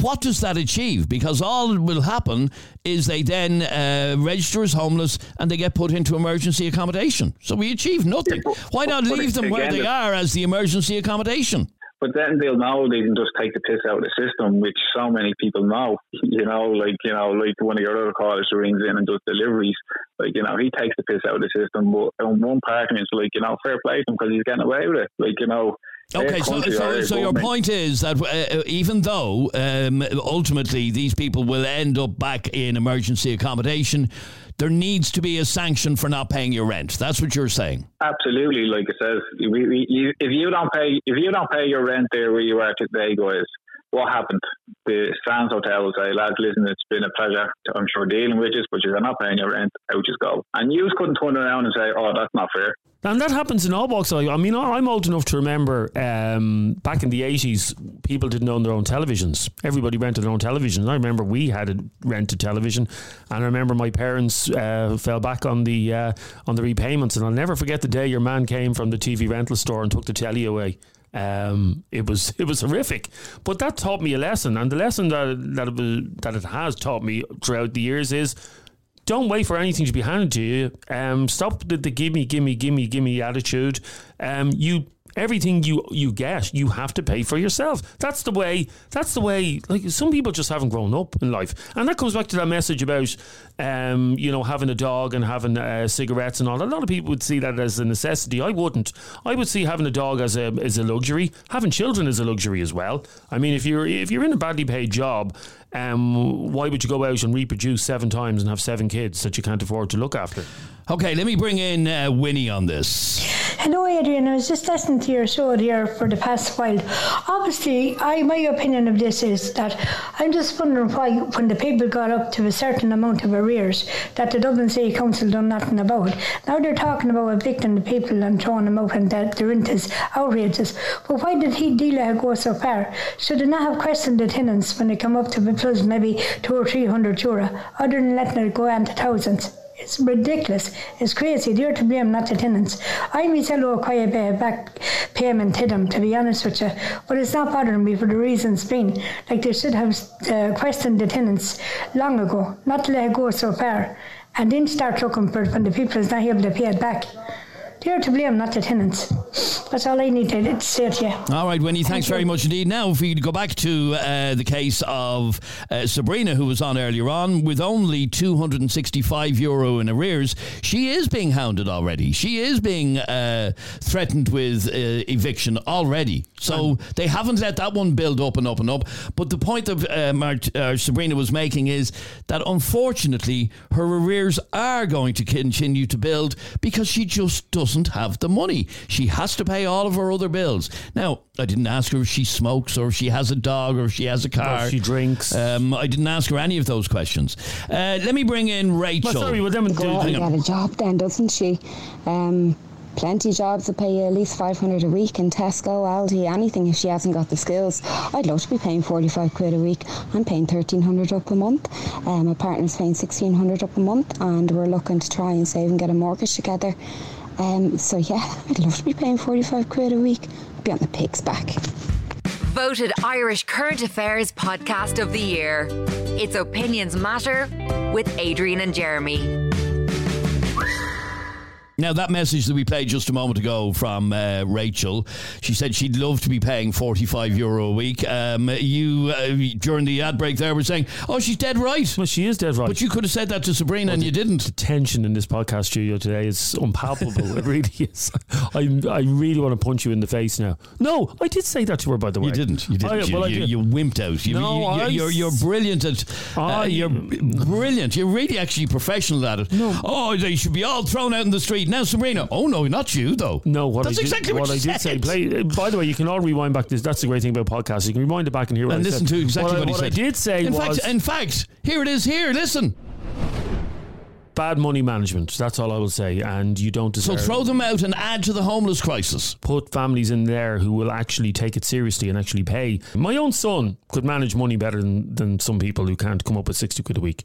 what does that achieve? Because all that will happen is they then uh, register as homeless and they get put into emergency accommodation. So we achieve nothing. but- Why not but leave them where they are as the emergency accommodation? But then they'll know they can just take the piss out of the system, which so many people know. You know, like you know, like one of your other callers who rings in and does deliveries, like you know, he takes the piss out of the system. But on one part of it's like you know, fair play to him because he's getting away with it. Like you know. Okay, so, so, so your point is that uh, even though um, ultimately these people will end up back in emergency accommodation, there needs to be a sanction for not paying your rent. That's what you're saying. Absolutely, like I said, we, we, you, if you don't pay, if you don't pay your rent there where you are today, guys, what happened? The Sands Hotel will say, lads, listen, it's been a pleasure. I'm sure dealing with you, but you're not paying your rent. Out you go. And you couldn't turn around and say, oh, that's not fair. And that happens in all life. I mean, I'm old enough to remember um, back in the 80s, people didn't own their own televisions. Everybody rented their own televisions. I remember we had a rented television, and I remember my parents uh, fell back on the uh, on the repayments. And I'll never forget the day your man came from the TV rental store and took the telly away. Um, it was it was horrific, but that taught me a lesson, and the lesson that that it, was, that it has taught me throughout the years is don't wait for anything to be handed to you. Um, stop the, the gimme, gimme, gimme, gimme attitude. Um, you everything you you get, you have to pay for yourself. That's the way. That's the way. Like some people just haven't grown up in life, and that comes back to that message about, um, you know, having a dog and having uh, cigarettes and all. A lot of people would see that as a necessity. I wouldn't. I would see having a dog as a as a luxury. Having children is a luxury as well. I mean, if you're if you're in a badly paid job, um, why would you go out and reproduce seven times and have seven kids that you can't afford to look after? Okay, let me bring in uh, Winnie on this. Hello, Adrian. I was just listening to your show here for the past while. Obviously, I my opinion of this is that I'm just wondering why, when the people got up to a certain amount of arrears, that the Dublin City Council done nothing about. Now they're talking about evicting the people and throwing them out, and that the rent is outrageous. But why did he deal go so far? Should they not have questioned the tenants when they come up to the plus maybe two or three hundred euro, other than letting it go on to thousands? It's ridiculous. It's crazy. They're to blame, not the tenants. I myself owe quite a back payment to them, to be honest with you. But it's not bothering me for the reasons being. Like they should have uh, questioned the tenants long ago, not to let it go so far, and then start looking for it when the people is not able to pay it back. They're to blame, not the tenants. That's all I need to say to you. All right, Winnie, thanks Thank very much indeed. Now, if we go back to uh, the case of uh, Sabrina, who was on earlier on, with only 265 euro in arrears, she is being hounded already. She is being uh, threatened with uh, eviction already. So they haven't let that one build up and up and up. But the point that uh, uh, Sabrina was making is that unfortunately her arrears are going to continue to build because she just doesn't doesn't have the money. She has to pay all of her other bills. Now, I didn't ask her if she smokes or if she has a dog or if she has a car. Or she drinks. Um, I didn't ask her any of those questions. Uh, let me bring in Rachel. Well, sorry, well, them, Girl, do, get a job then, doesn't she? Um, plenty jobs that pay you at least 500 a week in Tesco, Aldi, anything if she hasn't got the skills. I'd love to be paying 45 quid a week. I'm paying 1300 up a month. Um, my partner's paying 1600 up a month and we're looking to try and save and get a mortgage together. Um, so yeah, I'd love to be paying 45 quid a week. Be on the pig's back. Voted Irish Current Affairs Podcast of the Year. It's Opinions Matter with Adrian and Jeremy. Now, that message that we played just a moment ago from uh, Rachel, she said she'd love to be paying 45 euro a week. Um, you, uh, during the ad break there, were saying, oh, she's dead right. Well, she is dead right. But you could have said that to Sabrina well, and you didn't. The tension in this podcast studio today is unpalpable. it really is. I, I really want to punch you in the face now. No, I did say that to her, by the way. You didn't. You didn't. I, you, well, you, you, wimped out. You, no, you, I, you're, you're brilliant at. Uh, you're brilliant. You're really actually professional at it. No. Oh, they should be all thrown out in the street. Now, Sabrina, oh, no, not you though. No, what that's I did, exactly what, what I did say. Play, uh, by the way, you can all rewind back. This that's the great thing about podcasts. You can rewind it back and hear what and I listen said. to exactly what, what, I, what said. I did say in was, fact, in fact, here it is. Here, listen. Bad money management. That's all I will say. And you don't deserve. So throw them out and add to the homeless crisis. Put families in there who will actually take it seriously and actually pay. My own son could manage money better than, than some people who can't come up with 60 quid a week.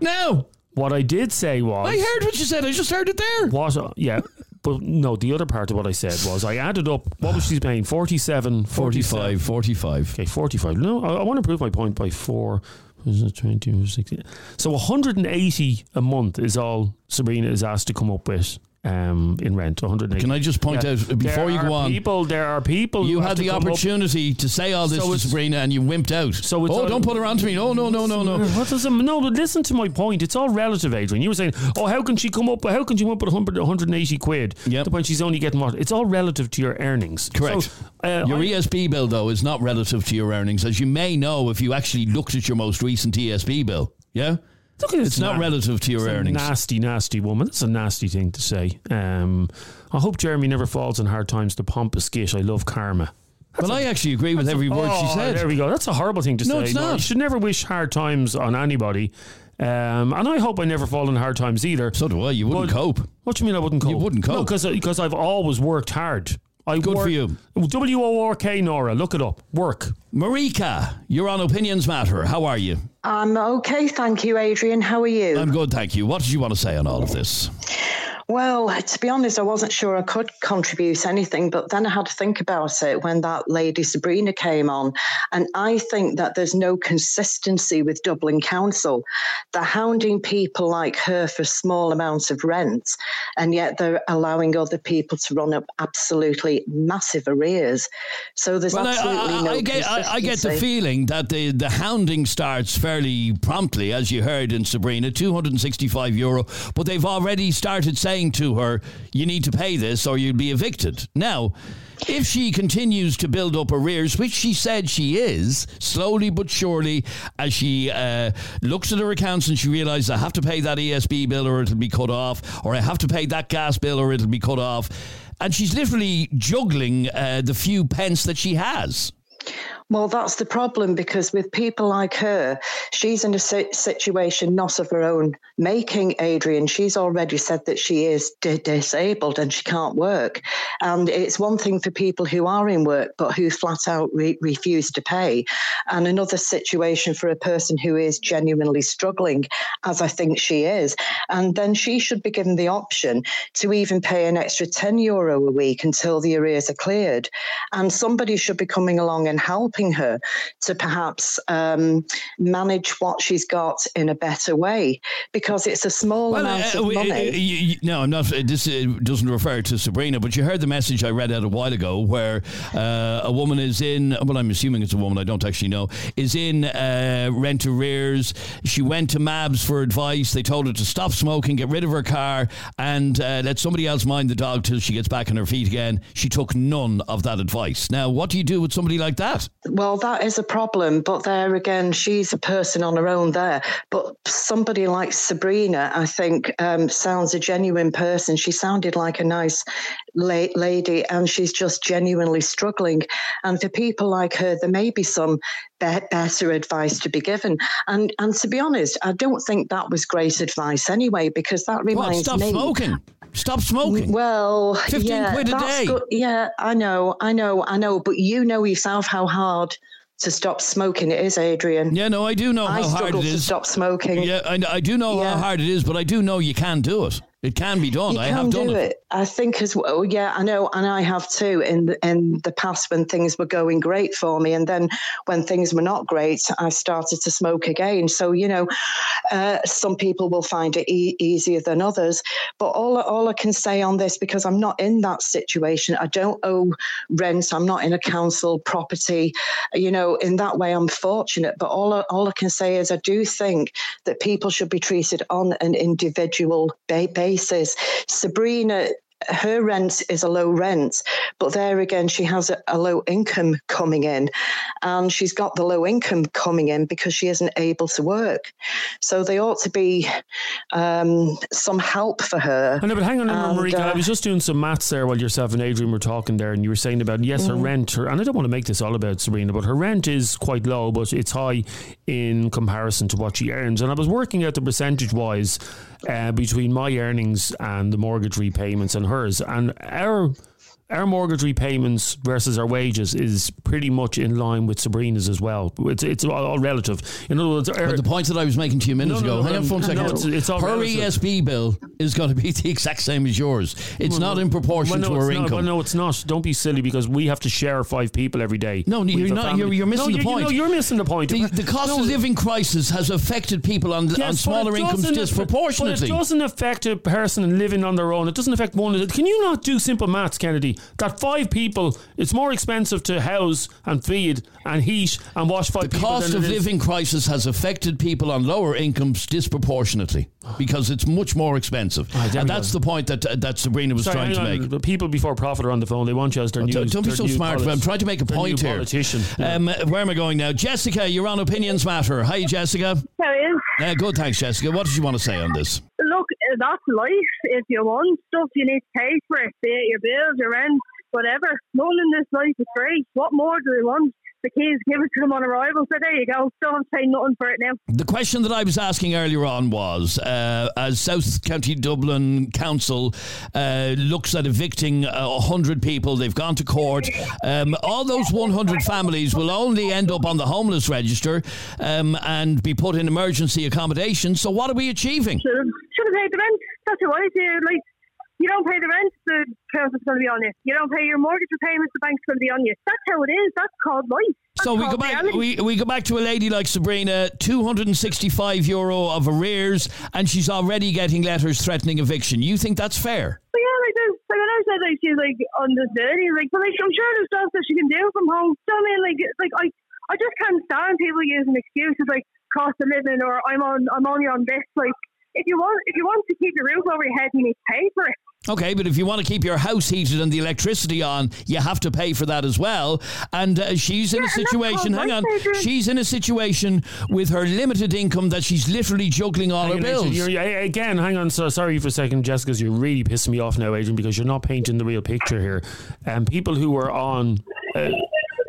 No. What I did say was. I heard what you said. I just heard it there. What? Uh, yeah. But no, the other part of what I said was I added up what was she paying? 47, 45, 45. Okay, 45. No, I, I want to prove my point by four. Was it 20, 60? So 180 a month is all Sabrina is asked to come up with um, in rent. 180. Can I just point yeah. out before there you go on? People, there are people. You had the opportunity up. to say all this so to Sabrina, and you wimped out. So oh, don't put her on to me. No, no, no, no, no. What does it, no, but listen to my point. It's all relative, Adrian. You were saying, oh, how can she come up? How can she come up with 100, 180 quid? Yep. When she's only getting what? It's all relative to your earnings. Correct. So, uh, your I, ESB bill, though, is not relative to your earnings, as you may know if you actually looked at your most recent ESB bill. Yeah. Look, it's not relative to your earnings. nasty, nasty woman. That's a nasty thing to say. Um, I hope Jeremy never falls in hard times. The pompous git. I love karma. That's well, a, I actually agree with every a, word oh, she said. There we go. That's a horrible thing to no, say. It's not. you should never wish hard times on anybody. Um, and I hope I never fall in hard times either. So do I. You wouldn't but, cope. What do you mean I wouldn't cope? You wouldn't cope. because because I've always worked hard. I Good work, for you. W O R K Nora. Look it up. Work. Marika, you're on Opinions Matter. How are you? I'm okay, thank you, Adrian. How are you? I'm good, thank you. What did you want to say on all of this? Well, to be honest, I wasn't sure I could contribute anything, but then I had to think about it when that lady Sabrina came on. And I think that there's no consistency with Dublin Council. They're hounding people like her for small amounts of rent, and yet they're allowing other people to run up absolutely massive arrears. So there's well, absolutely I, I, no I get, I, get the feeling that the, the hounding starts fairly promptly, as you heard in Sabrina, 265 euro, but they've already started saying saying to her, "You need to pay this, or you'll be evicted." Now, if she continues to build up arrears, which she said she is, slowly but surely, as she uh, looks at her accounts and she realises I have to pay that ESB bill or it'll be cut off, or I have to pay that gas bill or it'll be cut off, and she's literally juggling uh, the few pence that she has. Well, that's the problem because with people like her, she's in a situation not of her own making, Adrian. She's already said that she is d- disabled and she can't work. And it's one thing for people who are in work but who flat out re- refuse to pay. And another situation for a person who is genuinely struggling, as I think she is. And then she should be given the option to even pay an extra 10 euro a week until the arrears are cleared. And somebody should be coming along and helping helping her to perhaps um, manage what she's got in a better way because it's a small well, amount uh, of money. Uh, you, you, no, I'm not. This uh, doesn't refer to Sabrina, but you heard the message I read out a while ago where uh, a woman is in. Well, I'm assuming it's a woman. I don't actually know. Is in uh, rent arrears. She went to MABS for advice. They told her to stop smoking, get rid of her car, and uh, let somebody else mind the dog till she gets back on her feet again. She took none of that advice. Now, what do you do with somebody like that? Well, that is a problem. But there again, she's a person on her own there. But somebody like Sabrina, I think, um, sounds a genuine person. She sounded like a nice la- lady, and she's just genuinely struggling. And for people like her, there may be some be- better advice to be given. And and to be honest, I don't think that was great advice anyway, because that reminds what, stop me. smoking. Stop smoking. Well, 15 yeah, quid a day. Good. Yeah, I know, I know, I know. But you know yourself how hard to stop smoking it is, Adrian. Yeah, no, I do know I how hard it is. to stop smoking. Yeah, I, I do know yeah. how hard it is, but I do know you can do it. It can be done. You I have done do it. it. I think as well. Yeah, I know, and I have too. In the, in the past, when things were going great for me, and then when things were not great, I started to smoke again. So you know, uh, some people will find it e- easier than others. But all all I can say on this, because I'm not in that situation, I don't owe rent. I'm not in a council property. You know, in that way, I'm fortunate. But all all I can say is, I do think that people should be treated on an individual basis basis. Sabrina her rent is a low rent, but there again, she has a, a, low income coming in, and she's got the low income coming in because she isn't able to work. So there ought to be um, some help for her. I know, but hang on, and, Marika. Uh, I was just doing some maths there while yourself and Adrian were talking there, and you were saying about yes, her mm. rent, her, and I don't want to make this all about Sabrina, but her rent is quite low, but it's high in comparison to what she earns. And I was working out the percentage wise uh, between my earnings and the mortgage repayments and hers. And our our mortgage repayments versus our wages is pretty much in line with Sabrina's as well. It's it's all, relative. In other words, our, but the point that I was making to you minutes no, no, ago, hang on for one second. No, it's, it's all her relative. ESB bill is going to be the exact same as yours. It's well, not in proportion well, no, to her income. Well, no, it's not. Don't be silly because we have to share five people every day. No, you're not. You're, you're, missing the point. You, you're missing the point. The, the cost of living crisis has affected people on, yes, on smaller incomes disproportionately. But it doesn't affect a person living on their own. It doesn't affect one. Can you not do simple maths, Kennedy? That five people, it's more expensive to house and feed and heat and wash five the people. The cost of living crisis has affected people on lower incomes disproportionately because it's much more expensive. Oh, and that's go. the point that uh, that Sabrina was Sorry, trying to make. The people before profit are on the phone. They want you as their oh, news. Don't be so smart. I'm trying to make a point here. Politician. Yeah. Um, where am I going now? Jessica, you're on Opinions Matter. Hi, Jessica. How is? Uh, good, thanks, Jessica. What did you want to say on this? Look, that's life. If you want stuff, you need to pay for it. Be it your bills, your rent, whatever. None in this life is free. What more do we want? The keys given to them on arrival. So there you go. Don't pay nothing for it now. The question that I was asking earlier on was, uh, as South County Dublin Council uh, looks at evicting uh, hundred people, they've gone to court. Um, all those one hundred families will only end up on the homeless register um, and be put in emergency accommodation. So what are we achieving? Have, should have paid the rent. That's what I do. Like you don't pay the rent, the council's going to be on you. You don't pay your mortgage repayments, the bank's going to be on you. That's how it is. That's called life. That's so we go back. We, we go back to a lady like Sabrina, two hundred and sixty-five euro of arrears, and she's already getting letters threatening eviction. You think that's fair? But yeah, like there's, like I said, like she's like on the disability, like but like I'm sure there's stuff that she can do from home. So I mean, like like I I just can't stand people using excuses like cost of living or I'm on I'm only on this like if you want if you want to keep your roof over your head, you need to pay for it. Okay, but if you want to keep your house heated and the electricity on, you have to pay for that as well. And uh, she's in Yeah, a situation, hang on, life she's in a situation with her limited income that she's literally juggling all her Hang on, Adrian, bills. you're- again, hang on. So sorry for a second, Jessica. You're really pissing me off now, Adrian, because you're not painting the real picture here. Um, people who are on. Uh,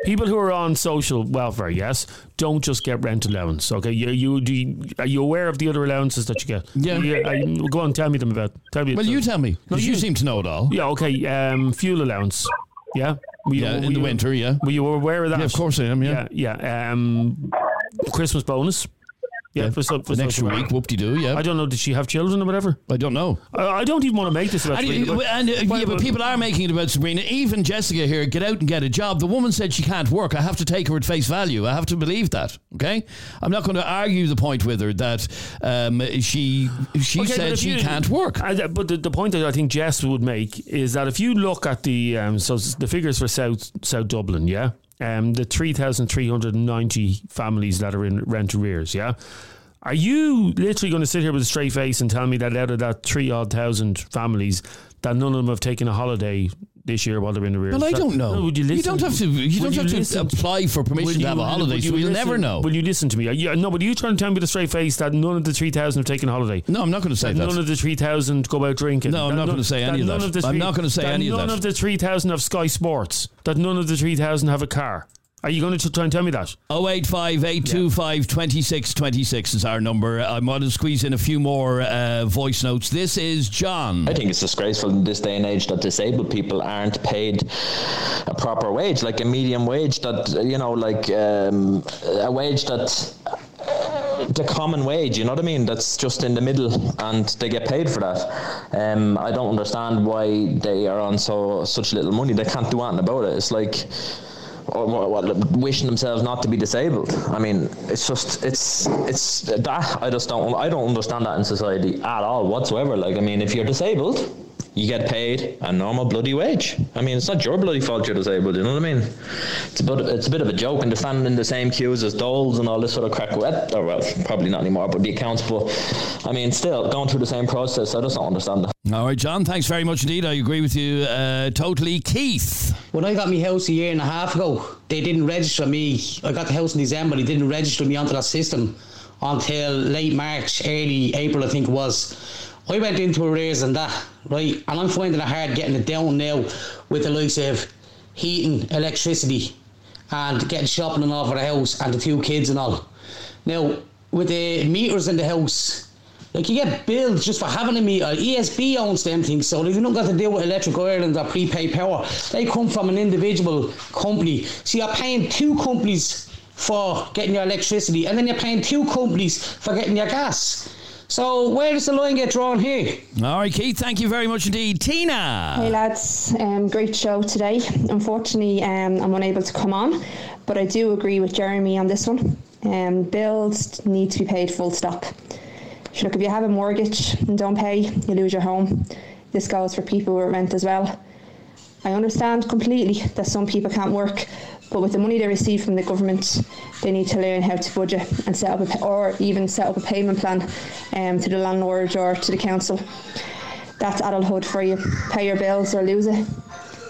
People who are on social welfare, yes, don't just get rent allowance. Okay, you, you, do you, are you aware of the other allowances that you get? Yeah. I- go on, tell me them about. Tell me. Well, you tell me. 'cause you seem to know it all. Yeah. Okay. Um, fuel allowance. Yeah. Were you- Yeah, in were the you- winter, yeah. Were you aware of that? Yeah, of course I am, yeah. Yeah. yeah. Um, Christmas bonus. Yeah, for, so- for extra social week, whoop-de-doo, yeah. I don't know. Did she have children or whatever? I don't know. I, I don't even want to make this about And, Sabrina, but- and, uh, yeah, but people are making it about Sabrina. Even Jessica here, get out and get a job. The woman said she can't work. I have to take her at face value. I have to believe that. Okay, I'm not going to argue the point with her that um, she she Okay, said she you- can't work. I- but the, the point that I think Jess would make is that if you look at the um, so the figures for South South Dublin, yeah, um, the three thousand three hundred and ninety families that are in rent arrears, yeah. Are you literally going to sit here with a straight face and tell me that out of that three odd thousand families, that none of them have taken a holiday this year while they're in arrears? Well, I don't know. No, would you listen? You don't have to- you Will don't have to apply for permission will to have a you- holiday, so you we'll never know. Will you listen to me? Are you, no, but are you trying to tell me with a straight face that none of the three thousand have taken a holiday? No, I'm not going to say that. None of the three thousand go out drinking. No, I'm not gonna say any of that. I'm not gonna say any of None of the three thousand have Sky Sports. That none of the three thousand have a car. Are you going to try and tell me that? 085 825 2626 is our number. I'm going to squeeze in a few more uh, voice notes. This is John. I think it's disgraceful in this day and age that disabled people aren't paid a proper wage, like a medium wage that, you know, like um, a wage that the common wage, you know what I mean? That's just in the middle and they get paid for that. Um, I don't understand why they are on so such little money. They can't do anything about it. It's like or wishing themselves not to be disabled. I mean, it's just it's it's that I just don't I don't understand that in society at all whatsoever. Like, I mean, if you're disabled, you get paid a normal bloody wage. I mean, it's not your bloody fault you're disabled. You know what I mean? It's a bit it's a bit of a joke, and they're standing in the same queues as dolls and all this sort of crack. Well, or well, probably not anymore, but the accounts. But I mean, still going through the same process. I just don't understand that. All right, John, thanks very much indeed. I agree with you uh, totally. Keith. When I got my house a year and a half ago, they didn't register me. I got the house in December, they didn't register me onto that system until late March, early April, I think it was. I went into arrears and that, right? And I'm finding it hard getting it down now with the likes of heating, electricity, and getting shopping and all for the house and the two kids and all. Now, with the meters in the house, like you get billed just for having a meter. ESB owns them things, so they've not got to deal with Electric Ireland or Prepay Power. They come from an individual company. So you're paying two companies for getting your electricity, and then you're paying two companies for getting your gas. So where does the line get drawn here? All right, Keith, thank you very much indeed. Tina. Hey lads, um, great show today. Unfortunately, um, I'm unable to come on, but I do agree with Jeremy on this one. Um, bills need to be paid full stop. Look, if you have a mortgage and don't pay, you lose your home. This goes for people who rent as well. I understand completely that some people can't work, but with the money they receive from the government, they need to learn how to budget and set up a, or even set up a payment plan um, to the landlord or to the council. That's adulthood for you. Pay your bills or lose it.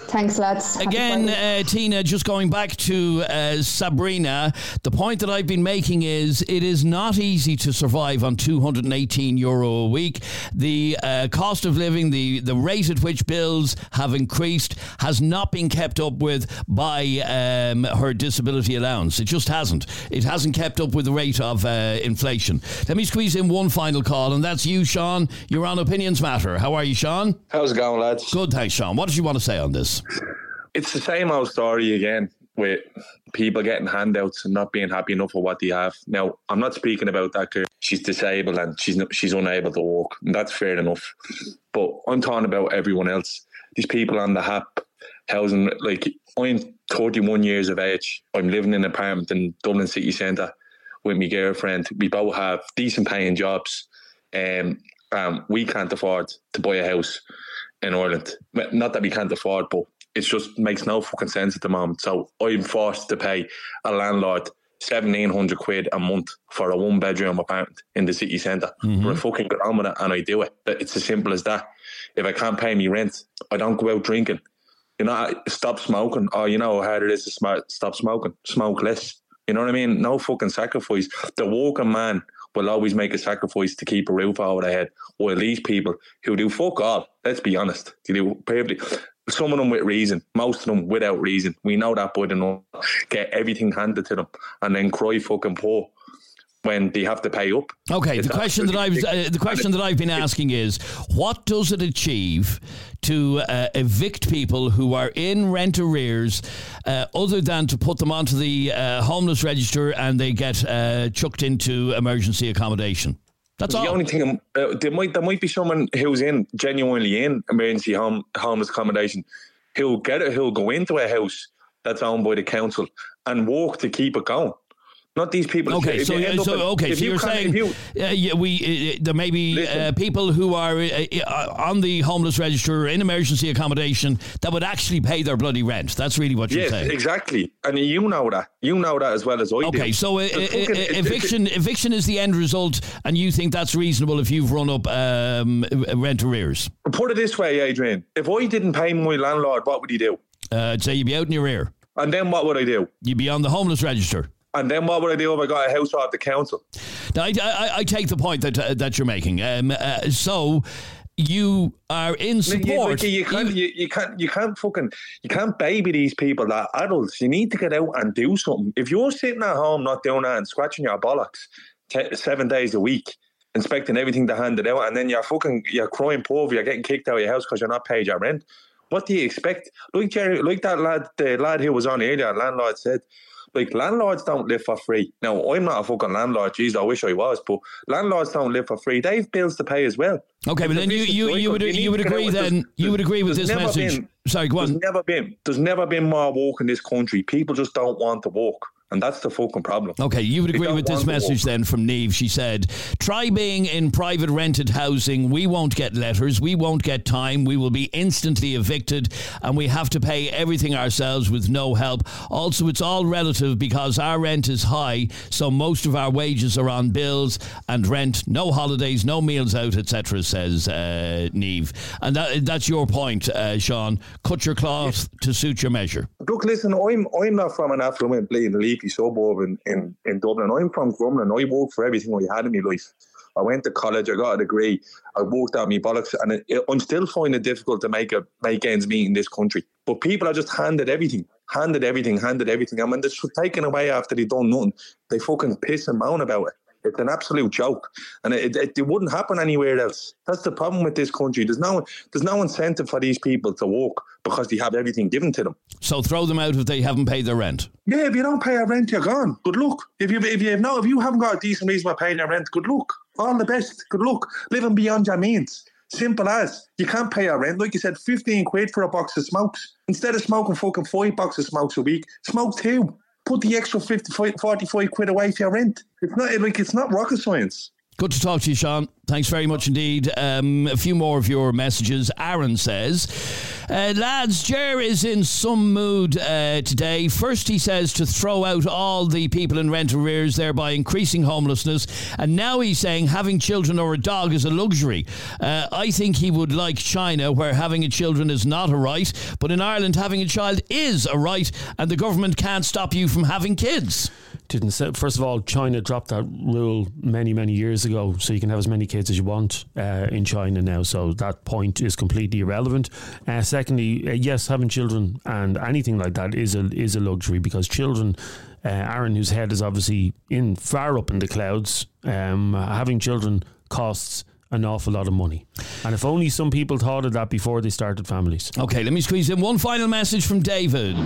Thanks, lads. Happy Again, uh, Tina, just going back to uh, Sabrina, the point that I've been making is it is not easy to survive on 218 euro a week. The uh, cost of living, the, the rate at which bills have increased, has not been kept up with by um, her disability allowance. It just hasn't. It hasn't kept up with the rate of uh, inflation. Let me squeeze in one final call, and that's you, Sean. You're on Opinions Matter. How are you, Sean? How's it going, lads? Good, thanks, Sean. What did you want to say on this? It's the same old story again with people getting handouts and not being happy enough with what they have. Now, I'm not speaking about that girl. She's disabled and she's she's unable to walk. And that's fair enough. But I'm talking about everyone else. These people on the HAP housing, like I'm 31 years of age. I'm living in an apartment in Dublin city centre with my girlfriend. We both have decent paying jobs. Um, um, we can't afford to buy a house in Ireland. Not that we can't afford, but it just makes no fucking sense at the moment. So I'm forced to pay a landlord seventeen hundred quid a month for a one bedroom apartment in the city center Mm-hmm. But I fucking get on with it and I do it. It's as simple as that. If I can't pay me rent, I don't go out drinking. You know, I stop smoking. Oh, you know how hard it is to sm- stop smoking. Smoke less. You know what I mean? No fucking sacrifice. The working man will always make a sacrifice to keep a roof over their head. While these people who do fuck all, let's be honest, they do perfectly. Some of them with reason, most of them without reason. We know that by the know. Get everything handed to them and then cry fucking poor when they have to pay up. Okay, It's the question that I was, absolutely uh, the question that I've been asking is, what does it achieve to uh, evict people who are in rent arrears, uh, other than to put them onto the uh, homeless register and they get uh, chucked into emergency accommodation? That's all the all. only thing. Uh, there might there might be someone who's in genuinely in emergency home homeless accommodation who'll get it. Who'll go into a house that's owned by the council and work to keep it going. Not these people. Okay, If so, you so okay, so you you're saying you- uh, yeah, we uh, there may be uh, people who are uh, uh, on the homeless register in emergency accommodation that would actually pay their bloody rent. That's really what you're Yes, saying. exactly, and you know that. You know that as well as I do. Okay, so uh, fucking- uh, it- eviction eviction is the end result, and you think that's reasonable if you've run up um, rent arrears. Put it this way, Adrian. If I didn't pay my landlord, what would he do? Uh, I'd say you'd be out in your ear. And then what would I do? You'd be on the homeless register. And then what would I do if I got a house off the council? Now, I, I, I take the point that uh, that you're making. Um, uh, so you are in You- support. You, you can't, you, you can't, you can't fucking, you can't baby these people that adults. You need to get out and do something. If you're sitting at home not doing that and scratching your bollocks te- seven days a week, inspecting everything to hand it out, and then you're fucking, you're crying poor, you're getting kicked out of your house because you're not paid your rent. What do you expect? Like Jerry, like that lad, the lad who was on earlier, landlord said. Like landlords don't live for free. Now I'm not a fucking landlord. Jeez, I wish I was, but landlords don't live for free. They've bills to pay as well. Okay, but then you, you, you would you would agree then you would agree with this message. been- Sorry, go There's never been there's never been more walk in this country. People just don't want to walk, and that's the fucking problem. Okay, you would agree with this message then from Neve. She said, Try being in private rented housing. We won't get letters. We won't get time. We will be instantly evicted and we have to pay everything ourselves with no help. Also, it's all relative because our rent is high, so most of our wages are on bills and rent. No holidays, no meals out, etc., says uh, Neve. And that, that's your point, uh, Sean. Cut your cloth to suit your measure. Look, listen, I'm I'm not from an affluent, bleeding, leafy suburb in, in, in Dublin. I'm from Crumlin. I worked for everything I had in my life. I went to college. I got a degree. I worked out my bollocks, and it, it- I'm still finding it difficult to make a make ends meet in this country. But people are just handed everything, handed everything, handed everything, and when they're taken away after they've done nothing, they fucking piss and moan about it. It's an absolute joke, and it, it, it wouldn't happen anywhere else. That's the problem with this country. There's no there's no incentive for these people to work because they have everything given to them. So throw them out if they haven't paid their rent. Yeah, if you don't pay your rent, you're gone. Good luck. If you if you have no if you haven't got a decent reason for paying your rent, good luck. All the best. Good luck. Living beyond your means. Simple as. You can't pay your rent. Like you said, 15 quid for a box of smokes. Instead of smoking fucking five boxes of smokes a week, smoke two. Put the extra 50, 45 quid away for your rent. It's not like it's not rocket science. Good to talk to you, Sean. Thanks very much indeed. Um, a few more of your messages. Aaron says, uh, lads, Jer is in some mood uh, today. First, he says to throw out all the people in rent arrears, thereby increasing homelessness. And now he's saying having children or a dog is a luxury. Uh, I think he would like China, where having a children is not a right, but in Ireland, having a child is a right, and the government can't stop you from having kids. Didn't say, first of all, China dropped that rule many, many years ago, so you can have as many kids as you want uh, in China now. So that point is completely irrelevant. Uh, secondly, uh, yes, having children and anything like that is a is a luxury because children. Uh, Aaron, whose head is obviously in far up in the clouds, um, having children costs an awful lot of money. And if only some people thought of that before they started families. Okay, let me squeeze in one final message from David.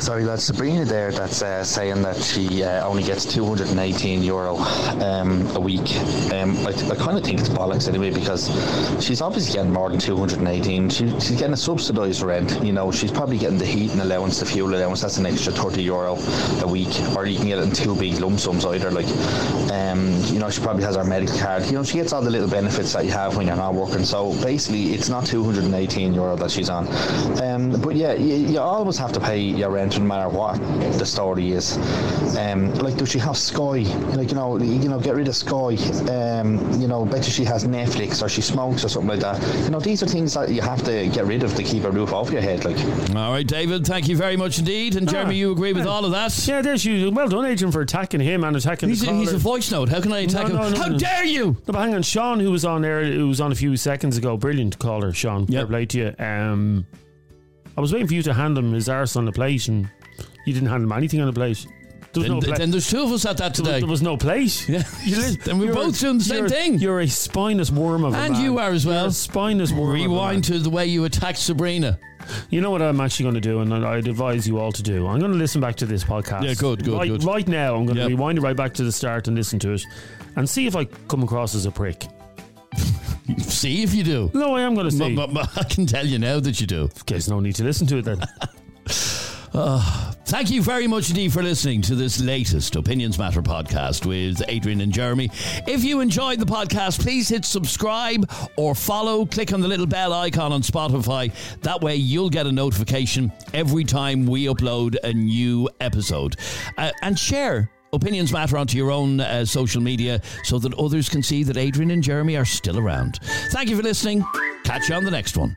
Sorry, lads. Sabrina there that's uh, saying that she uh, only gets 218 euro um, a week. Um, I, I kind of think it's bollocks anyway because she's obviously getting more than 218. She, she's getting a subsidised rent. You know, she's probably getting the heating allowance, the fuel allowance. That's an extra 30 euro a week, or you can get it in two big lump sums either. Like, um, you know, she probably has her medical card. You know, she gets all the little benefits that you have when you're not working. So basically, it's not 218 euro that she's on. Um, but yeah, you, you always have to pay your rent no matter what the story is. Um, like, does she have Sky? Like, you know, you know, get rid of Sky. Um, you know, bet you she has Netflix or she smokes or something like that. You know, these are things that you have to get rid of to keep a roof over your head. Like, all right, David, thank you very much indeed. And Jeremy, you agree with all of that? Yeah, there's you. Well done, Adrian, for attacking him and attacking He's the a, he's a voice note. How can I attack No, him? no, no, How no. dare you? No, but hang on, Sean, who was on there, who was on a few seconds ago, brilliant caller, Sean. Fair play to you. Um, I was waiting for you to hand him his arse on the plate, and you didn't hand him anything on the plate. There was Then, no plate. then there's two of us at that There was- today. There was no plate. Yeah. Then we're both doing the same thing. You're a spineless worm of a And man. you are as well. You're a spineless worm. of a Rewind to the way you attacked Sabrina. You know what I'm actually going to do, and I'd advise you all to do. I'm going to listen back to this podcast. Yeah, good, good, right, good. Right now, I'm going to Yep. rewind it right back to the start and listen to it, and see if I come across as a prick. See if you do. No, I am going to see. But, but- but I can tell you now that you do. There's no need to listen to it then. Uh, thank you very much indeed for listening to this latest Opinions Matter podcast with Adrian and Jeremy. If you enjoyed the podcast, please hit subscribe or follow. Click on the little bell icon on Spotify. That way, you'll get a notification every time we upload a new episode. Uh, and share. Opinions matter onto your own uh, social media so that others can see that Adrian and Jeremy are still around. Thank you for listening. Catch you on the next one.